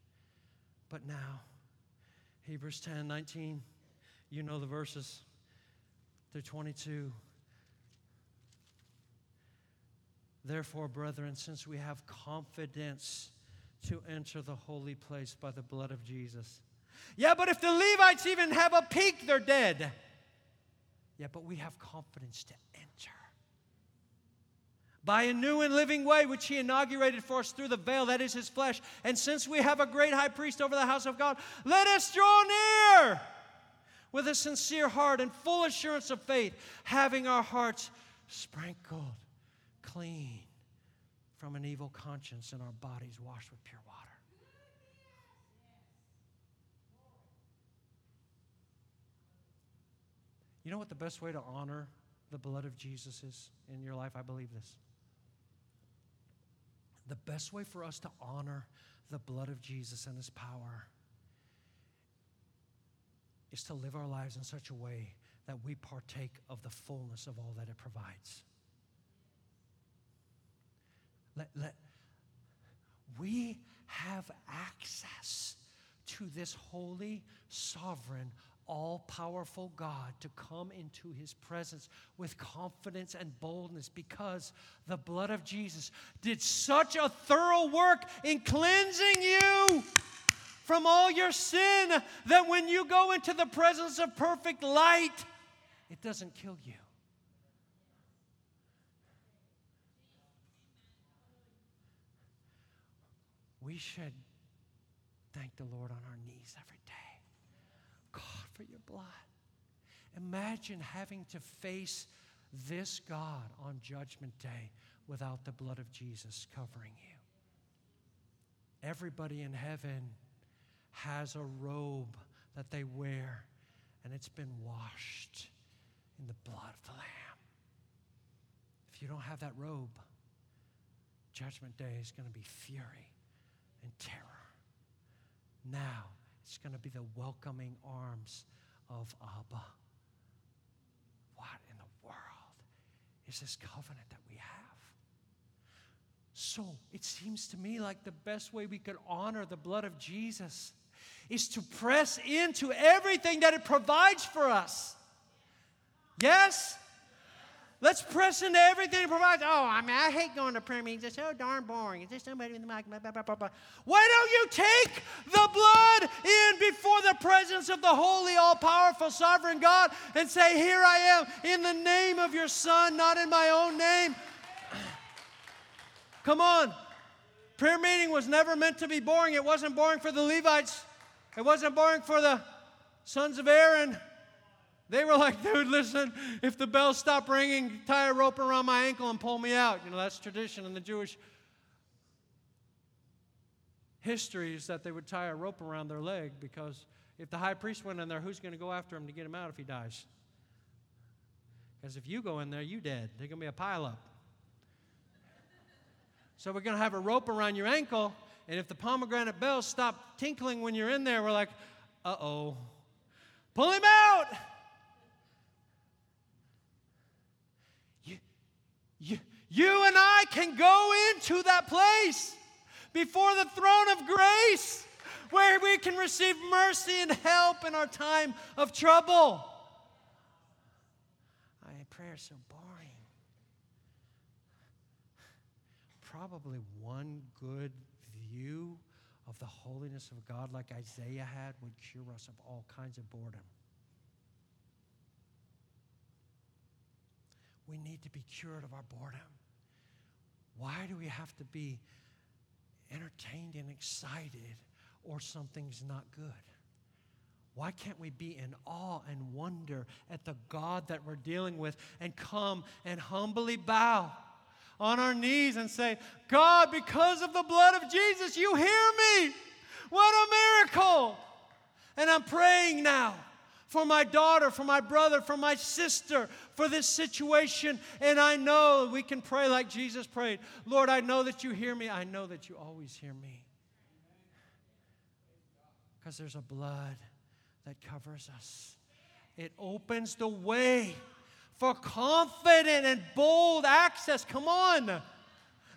But now, Hebrews 10 19, you know the verses through 22. Therefore, brethren, since we have confidence to enter the holy place by the blood of Jesus. Yeah, but if the Levites even have a peek, they're dead. Yeah, but we have confidence to by a new and living way which he inaugurated for us through the veil that is his flesh. And since we have a great high priest over the house of God, let us draw near with a sincere heart and full assurance of faith, having our hearts sprinkled clean from an evil conscience and our bodies washed with pure water. You know what the best way to honor the blood of Jesus is in your life? I believe this. The best way for us to honor the blood of Jesus and his power is to live our lives in such a way that we partake of the fullness of all that it provides. Let, let, we have access to this holy, sovereign, all powerful God to come into his presence with confidence and boldness because the blood of Jesus did such a thorough work in cleansing you from all your sin that when you go into the presence of perfect light, it doesn't kill you. We should thank the Lord on our knees every for your blood. Imagine having to face this God on Judgment Day without the blood of Jesus covering you. Everybody in heaven has a robe that they wear, and it's been washed in the blood of the Lamb. If you don't have that robe, Judgment Day is going to be fury and terror. Now it's going to be the welcoming arms of Abba. What in the world is this covenant that we have? So it seems to me like the best way we could honor the blood of Jesus is to press into everything that it provides for us. Yes? Let's press into everything it provides. Oh, I mean, I hate going to prayer meetings. It's so darn boring. Is there somebody in the mic. Blah, blah, blah, blah. Why don't you take the blood in before the presence of the holy, all powerful, sovereign God and say, Here I am in the name of your Son, not in my own name? Come on. Prayer meeting was never meant to be boring. It wasn't boring for the Levites, it wasn't boring for the sons of Aaron. They were like, dude, listen, if the bell stopped ringing, tie a rope around my ankle and pull me out. You know, that's tradition in the Jewish history is that they would tie a rope around their leg because if the high priest went in there, who's going to go after him to get him out if he dies? Because if you go in there, you dead. There's going to be a pileup. So we're going to have a rope around your ankle, and if the pomegranate bells stop tinkling when you're in there, we're like, uh oh. Pull him out! You, you and I can go into that place before the throne of grace where we can receive mercy and help in our time of trouble. I prayer is so boring. Probably one good view of the holiness of God, like Isaiah had, would cure us of all kinds of boredom. We need to be cured of our boredom. Why do we have to be entertained and excited or something's not good? Why can't we be in awe and wonder at the God that we're dealing with and come and humbly bow on our knees and say, God, because of the blood of Jesus, you hear me? What a miracle! And I'm praying now for my daughter, for my brother, for my sister, for this situation. And I know we can pray like Jesus prayed Lord, I know that you hear me. I know that you always hear me. Because there's a blood that covers us, it opens the way for confident and bold access. Come on.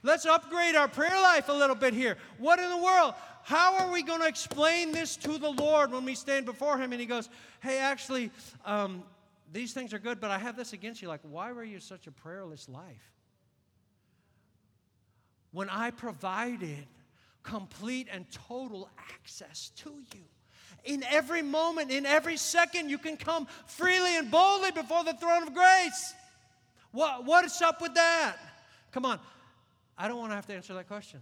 Let's upgrade our prayer life a little bit here. What in the world? how are we going to explain this to the Lord when we stand before Him? And He goes, Hey, actually, um, these things are good, but I have this against you. Like, why were you such a prayerless life? When I provided complete and total access to you. In every moment, in every second, you can come freely and boldly before the throne of grace. What, what's up with that? Come on. I don't want to have to answer that question.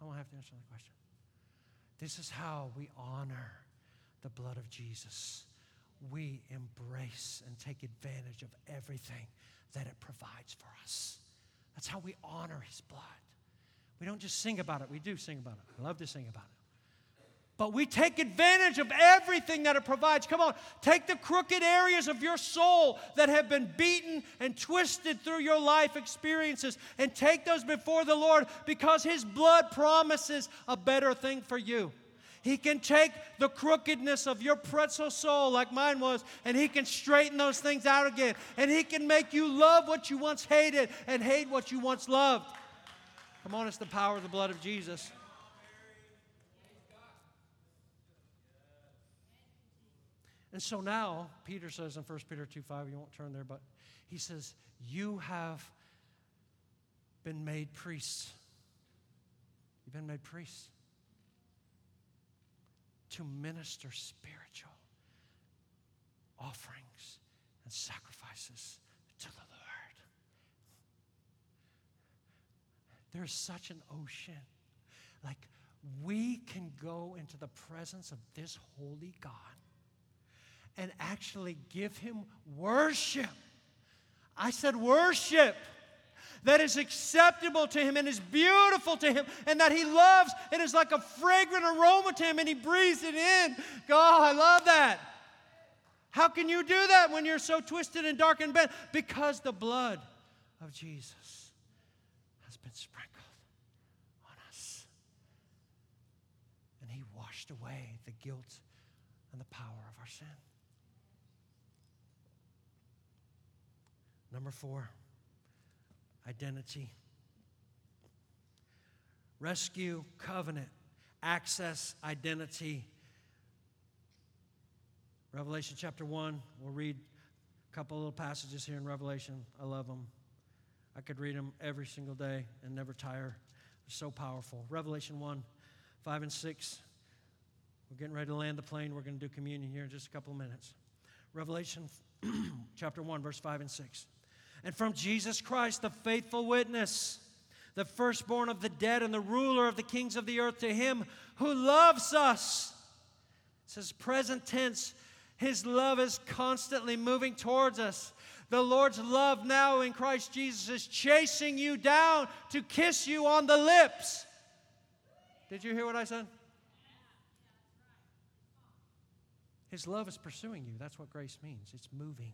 I won't have to answer that question. This is how we honor the blood of Jesus. We embrace and take advantage of everything that it provides for us. That's how we honor His blood. We don't just sing about it, we do sing about it. I love to sing about it. But we take advantage of everything that it provides. Come on, take the crooked areas of your soul that have been beaten and twisted through your life experiences and take those before the Lord because His blood promises a better thing for you. He can take the crookedness of your pretzel soul, like mine was, and He can straighten those things out again. And He can make you love what you once hated and hate what you once loved. Come on, it's the power of the blood of Jesus. And so now, Peter says in 1 Peter 2 5, you won't turn there, but he says, You have been made priests. You've been made priests to minister spiritual offerings and sacrifices to the Lord. There's such an ocean. Like, we can go into the presence of this holy God and actually give Him worship. I said, worship that is acceptable to him and is beautiful to him and that he loves and is like a fragrant aroma to him and he breathes it in. God, I love that. How can you do that when you're so twisted and dark and bent? Because the blood of Jesus has been sprinkled on us. And he washed away the guilt and the power of our sin. Number four, identity. Rescue, covenant, access, identity. Revelation chapter 1, we'll read a couple little passages here in Revelation. I love them. I could read them every single day and never tire. They're so powerful. Revelation 1, 5 and 6. We're getting ready to land the plane. We're going to do communion here in just a couple of minutes. Revelation chapter 1, verse 5 and 6. And from Jesus Christ, the faithful witness, the firstborn of the dead and the ruler of the kings of the earth, to him who loves us. It says present tense. His love is constantly moving towards us. The Lord's love now in Christ Jesus is chasing you down to kiss you on the lips. Did you hear what I said? His love is pursuing you. That's what grace means. It's moving.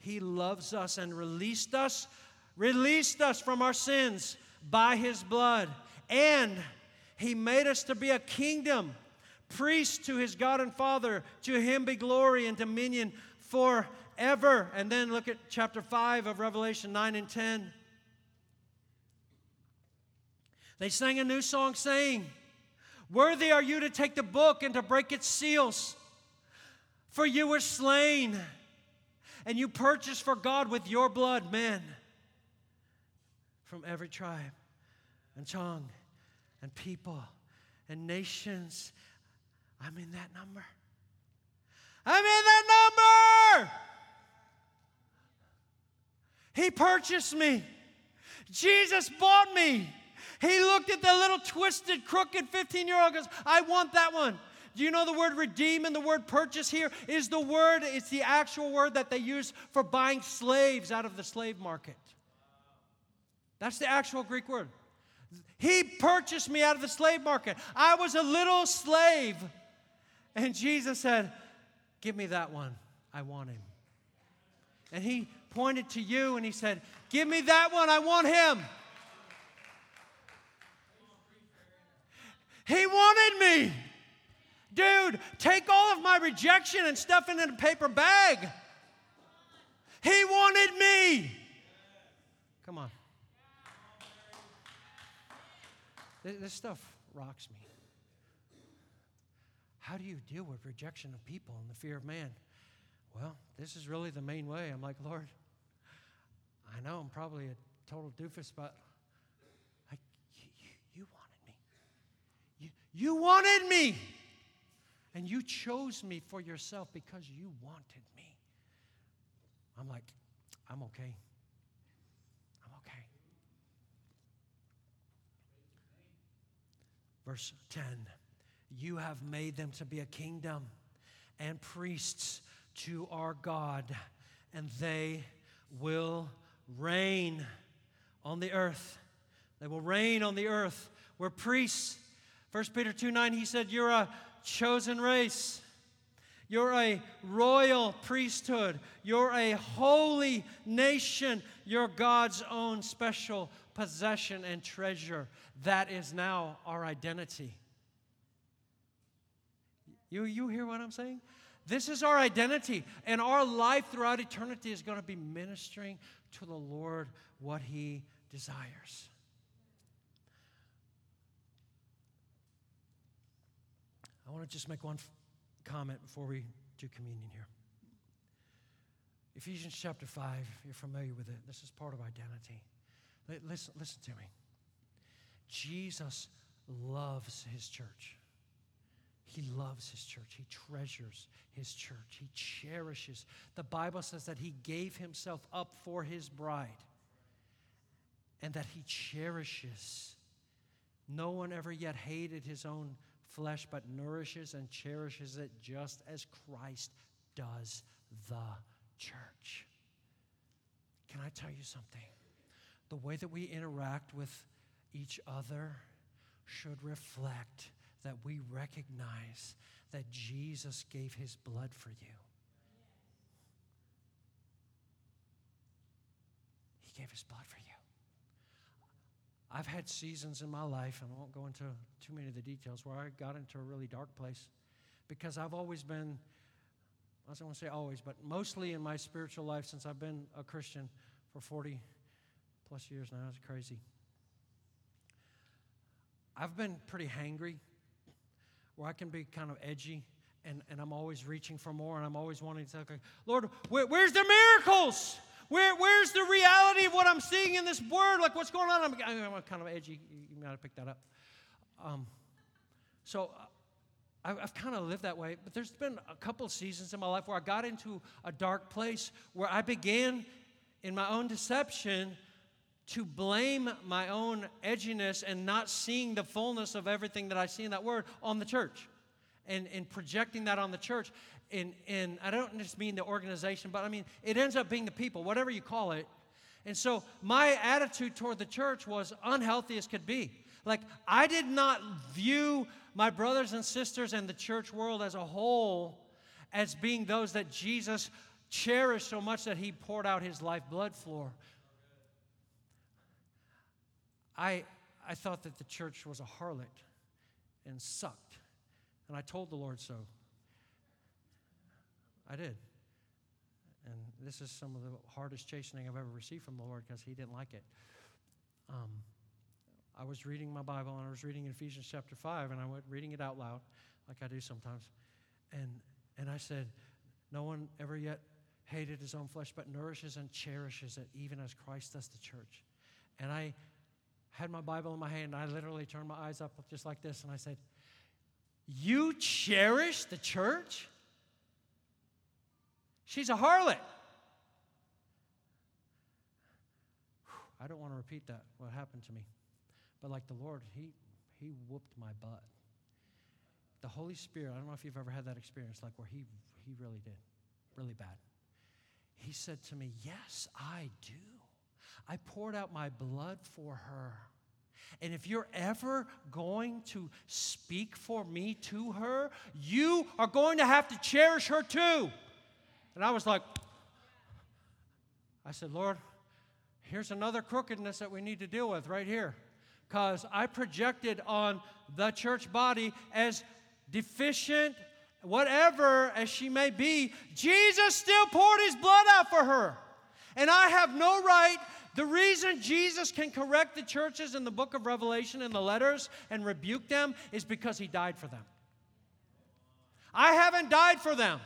He loves us and released us, released us from our sins by his blood. And he made us to be a kingdom, priest to his God and Father. To him be glory and dominion forever. And then look at chapter 5 of Revelation 9 and 10. They sang a new song saying, Worthy are you to take the book and to break its seals, for you were slain and you purchased for God with your blood men from every tribe and tongue and people and nations. I'm in that number. I'm in that number. He purchased me. Jesus bought me. He looked at the little twisted, crooked 15 year old goes, I want that one. Do you know the word redeem and the word purchase here is the word, it's the actual word that they use for buying slaves out of the slave market. That's the actual Greek word. He purchased me out of the slave market. I was a little slave. And Jesus said, Give me that one. I want him. And he pointed to you and he said, Give me that one. I want him. He wanted me. Dude, take all of my rejection and stuff it in a paper bag. He wanted me. Come on. This stuff rocks me. How do you deal with rejection of people and the fear of man? Well, this is really the main way. I'm like, Lord, I know I'm probably a total doofus, but I, you, you wanted me. You, you wanted me. And you chose me for yourself because you wanted me. I'm like, I'm okay. I'm okay. Verse 10 You have made them to be a kingdom and priests to our God, and they will reign on the earth. They will reign on the earth. We're priests. 1 Peter 2 9, he said, You're a chosen race. You're a royal priesthood. You're a holy nation. You're God's own special possession and treasure. That is now our identity. You, you hear what I'm saying? This is our identity, and our life throughout eternity is going to be ministering to the Lord what He desires. I want to just make one f- comment before we do communion here. Ephesians chapter 5, you're familiar with it. This is part of identity. Listen, listen to me. Jesus loves his church. He loves his church. He treasures his church. He cherishes. The Bible says that he gave himself up for his bride and that he cherishes. No one ever yet hated his own flesh, but nourishes and cherishes it just as Christ does the church. Can I tell you something? The way that we interact with each other should reflect that we recognize that Jesus gave his blood for you. He gave his blood for you. I've had seasons in my life, and I won't go into too many of the details, where I got into a really dark place because I've always been, I don't want to say always, but mostly in my spiritual life since I've been a Christian for 40 plus years now. It's crazy. I've been pretty hangry, where I can be kind of edgy, and, and I'm always reaching for more, and I'm always wanting to okay, Lord, where, where's the miracles? Where, where's the reality of what I'm seeing in this word? Like, what's going on? I'm, I'm kind of edgy. You might have picked that up. Um, so uh, I've kind of lived that way, but there's been a couple seasons in my life where I got into a dark place where I began in my own deception to blame my own edginess and not seeing the fullness of everything that I see in that word on the church and, and projecting that on the church in, in, I don't just mean the organization, but I mean, it ends up being the people, whatever you call it. And so my attitude toward the church was unhealthy as could be. Like, I did not view my brothers and sisters and the church world as a whole as being those that Jesus cherished so much that he poured out his lifeblood for. I, I thought that the church was a harlot and sucked. And I told the Lord so. I did. And this is some of the hardest chastening I've ever received from the Lord because He didn't like it. Um, I was reading my Bible and I was reading Ephesians chapter 5 and I went reading it out loud, like I do sometimes. And, and I said, No one ever yet hated his own flesh, but nourishes and cherishes it, even as Christ does the church. And I had my Bible in my hand. And I literally turned my eyes up just like this and I said, You cherish the church? She's a harlot. I don't want to repeat that, what happened to me. But like the Lord, He, he whooped my butt. The Holy Spirit, I don't know if you've ever had that experience, like where He, he really did, really bad. He said to me, Yes, I do. I poured out my blood for her. And if you're ever going to speak for me to her, you are going to have to cherish her too. And I was like, I said, Lord, here's another crookedness that we need to deal with right here. Because I projected on the church body as deficient, whatever as she may be, Jesus still poured his blood out for her. And I have no right. The reason Jesus can correct the churches in the book of Revelation and the letters and rebuke them is because he died for them. I haven't died for them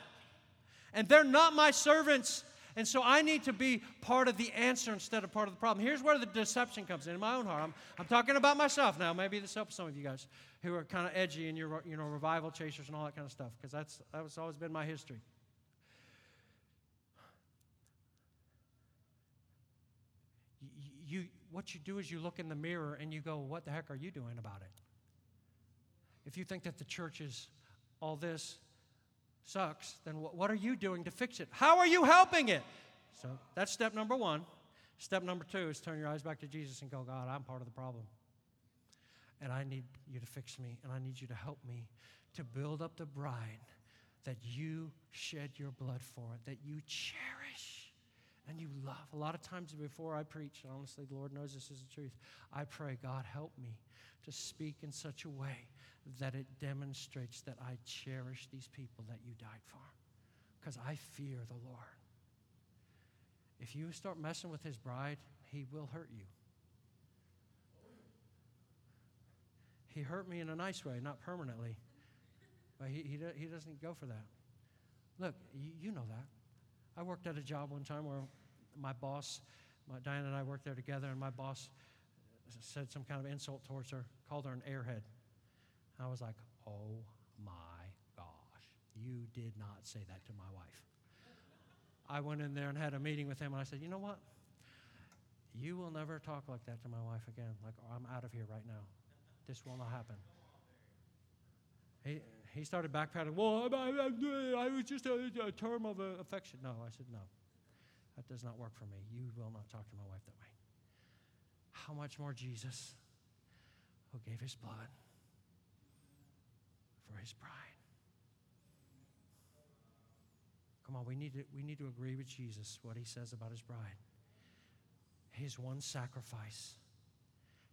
and they're not my servants. And so I need to be part of the answer instead of part of the problem. Here's where the deception comes in, in my own heart. I'm, I'm talking about myself now. Maybe this helps some of you guys who are kind of edgy and you're, you know, revival chasers and all that kind of stuff, because that's, that's always been my history. You, you, what you do is you look in the mirror and you go, What the heck are you doing about it? If you think that the church is all this sucks, then what are you doing to fix it? How are you helping it? So that's step number one. Step number two is turn your eyes back to Jesus and go, God, I'm part of the problem. And I need you to fix me, and I need you to help me to build up the bride that you shed your blood for, that you cherish and you love. A lot of times before I preach, honestly, the Lord knows this is the truth, I pray, God, help me to speak in such a way that it demonstrates that I cherish these people that you died for because I fear the Lord. If you start messing with his bride, he will hurt you. He hurt me in a nice way, not permanently. But he, he, he doesn't go for that. Look, you, you know that. I worked at a job one time where my boss, my, Diane and I worked there together, and my boss said some kind of insult towards her, called her an airhead. I was like, oh my gosh, you did not say that to my wife. I went in there and had a meeting with him, and I said, you know what? You will never talk like that to my wife again. Like, I'm out of here right now. This will not happen. He, he started backpedaling. Well, I, I, I was just a, a term of uh, affection. No, I said, no. That does not work for me. You will not talk to my wife that way. How much more Jesus, who gave his blood for his bride. Come on, we need, to, we need to agree with Jesus, what he says about his bride. His one sacrifice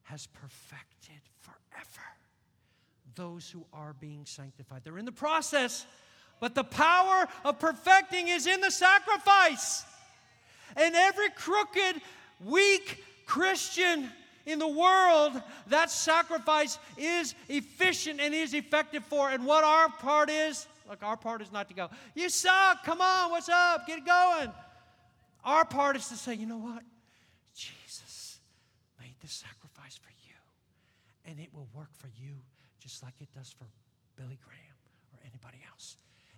has perfected forever those who are being sanctified. They're in the process, but the power of perfecting is in the sacrifice. And every crooked, weak Christian in the world, that sacrifice is efficient and is effective for. And what our part is, like our part is not to go, you suck, come on, what's up, get going. Our part is to say, you know what? Jesus made this sacrifice for you, and it will work for you just like it does for Billy Graham or anybody else.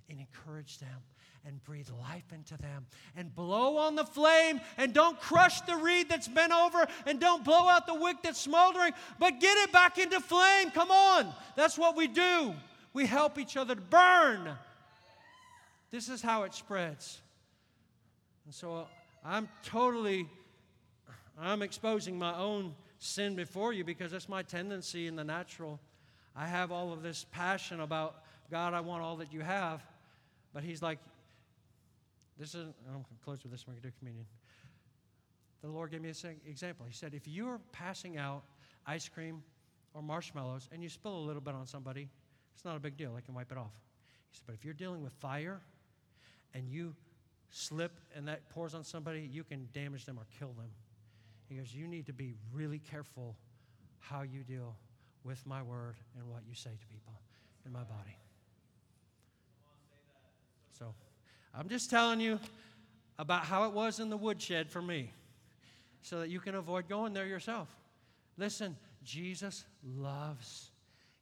And encourage them and breathe life into them and blow on the flame and don't crush the reed that's bent over and don't blow out the wick that's smoldering, but get it back into flame. Come on. That's what we do. We help each other to burn. This is how it spreads. And so uh, I'm totally I'm exposing my own sin before you because that's my tendency in the natural. I have all of this passion about God, I want all that you have. But he's like, this is, I'm going to close with this when we do communion. The Lord gave me an example. He said, if you're passing out ice cream or marshmallows and you spill a little bit on somebody, it's not a big deal. I can wipe it off. He said, but if you're dealing with fire and you slip and that pours on somebody, you can damage them or kill them. He goes, You need to be really careful how you deal with my word and what you say to people in my body. So I'm just telling you about how it was in the woodshed for me so that you can avoid going there yourself. Listen, Jesus loves.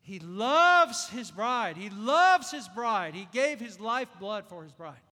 He loves his bride. He loves his bride. He gave his life blood for his bride.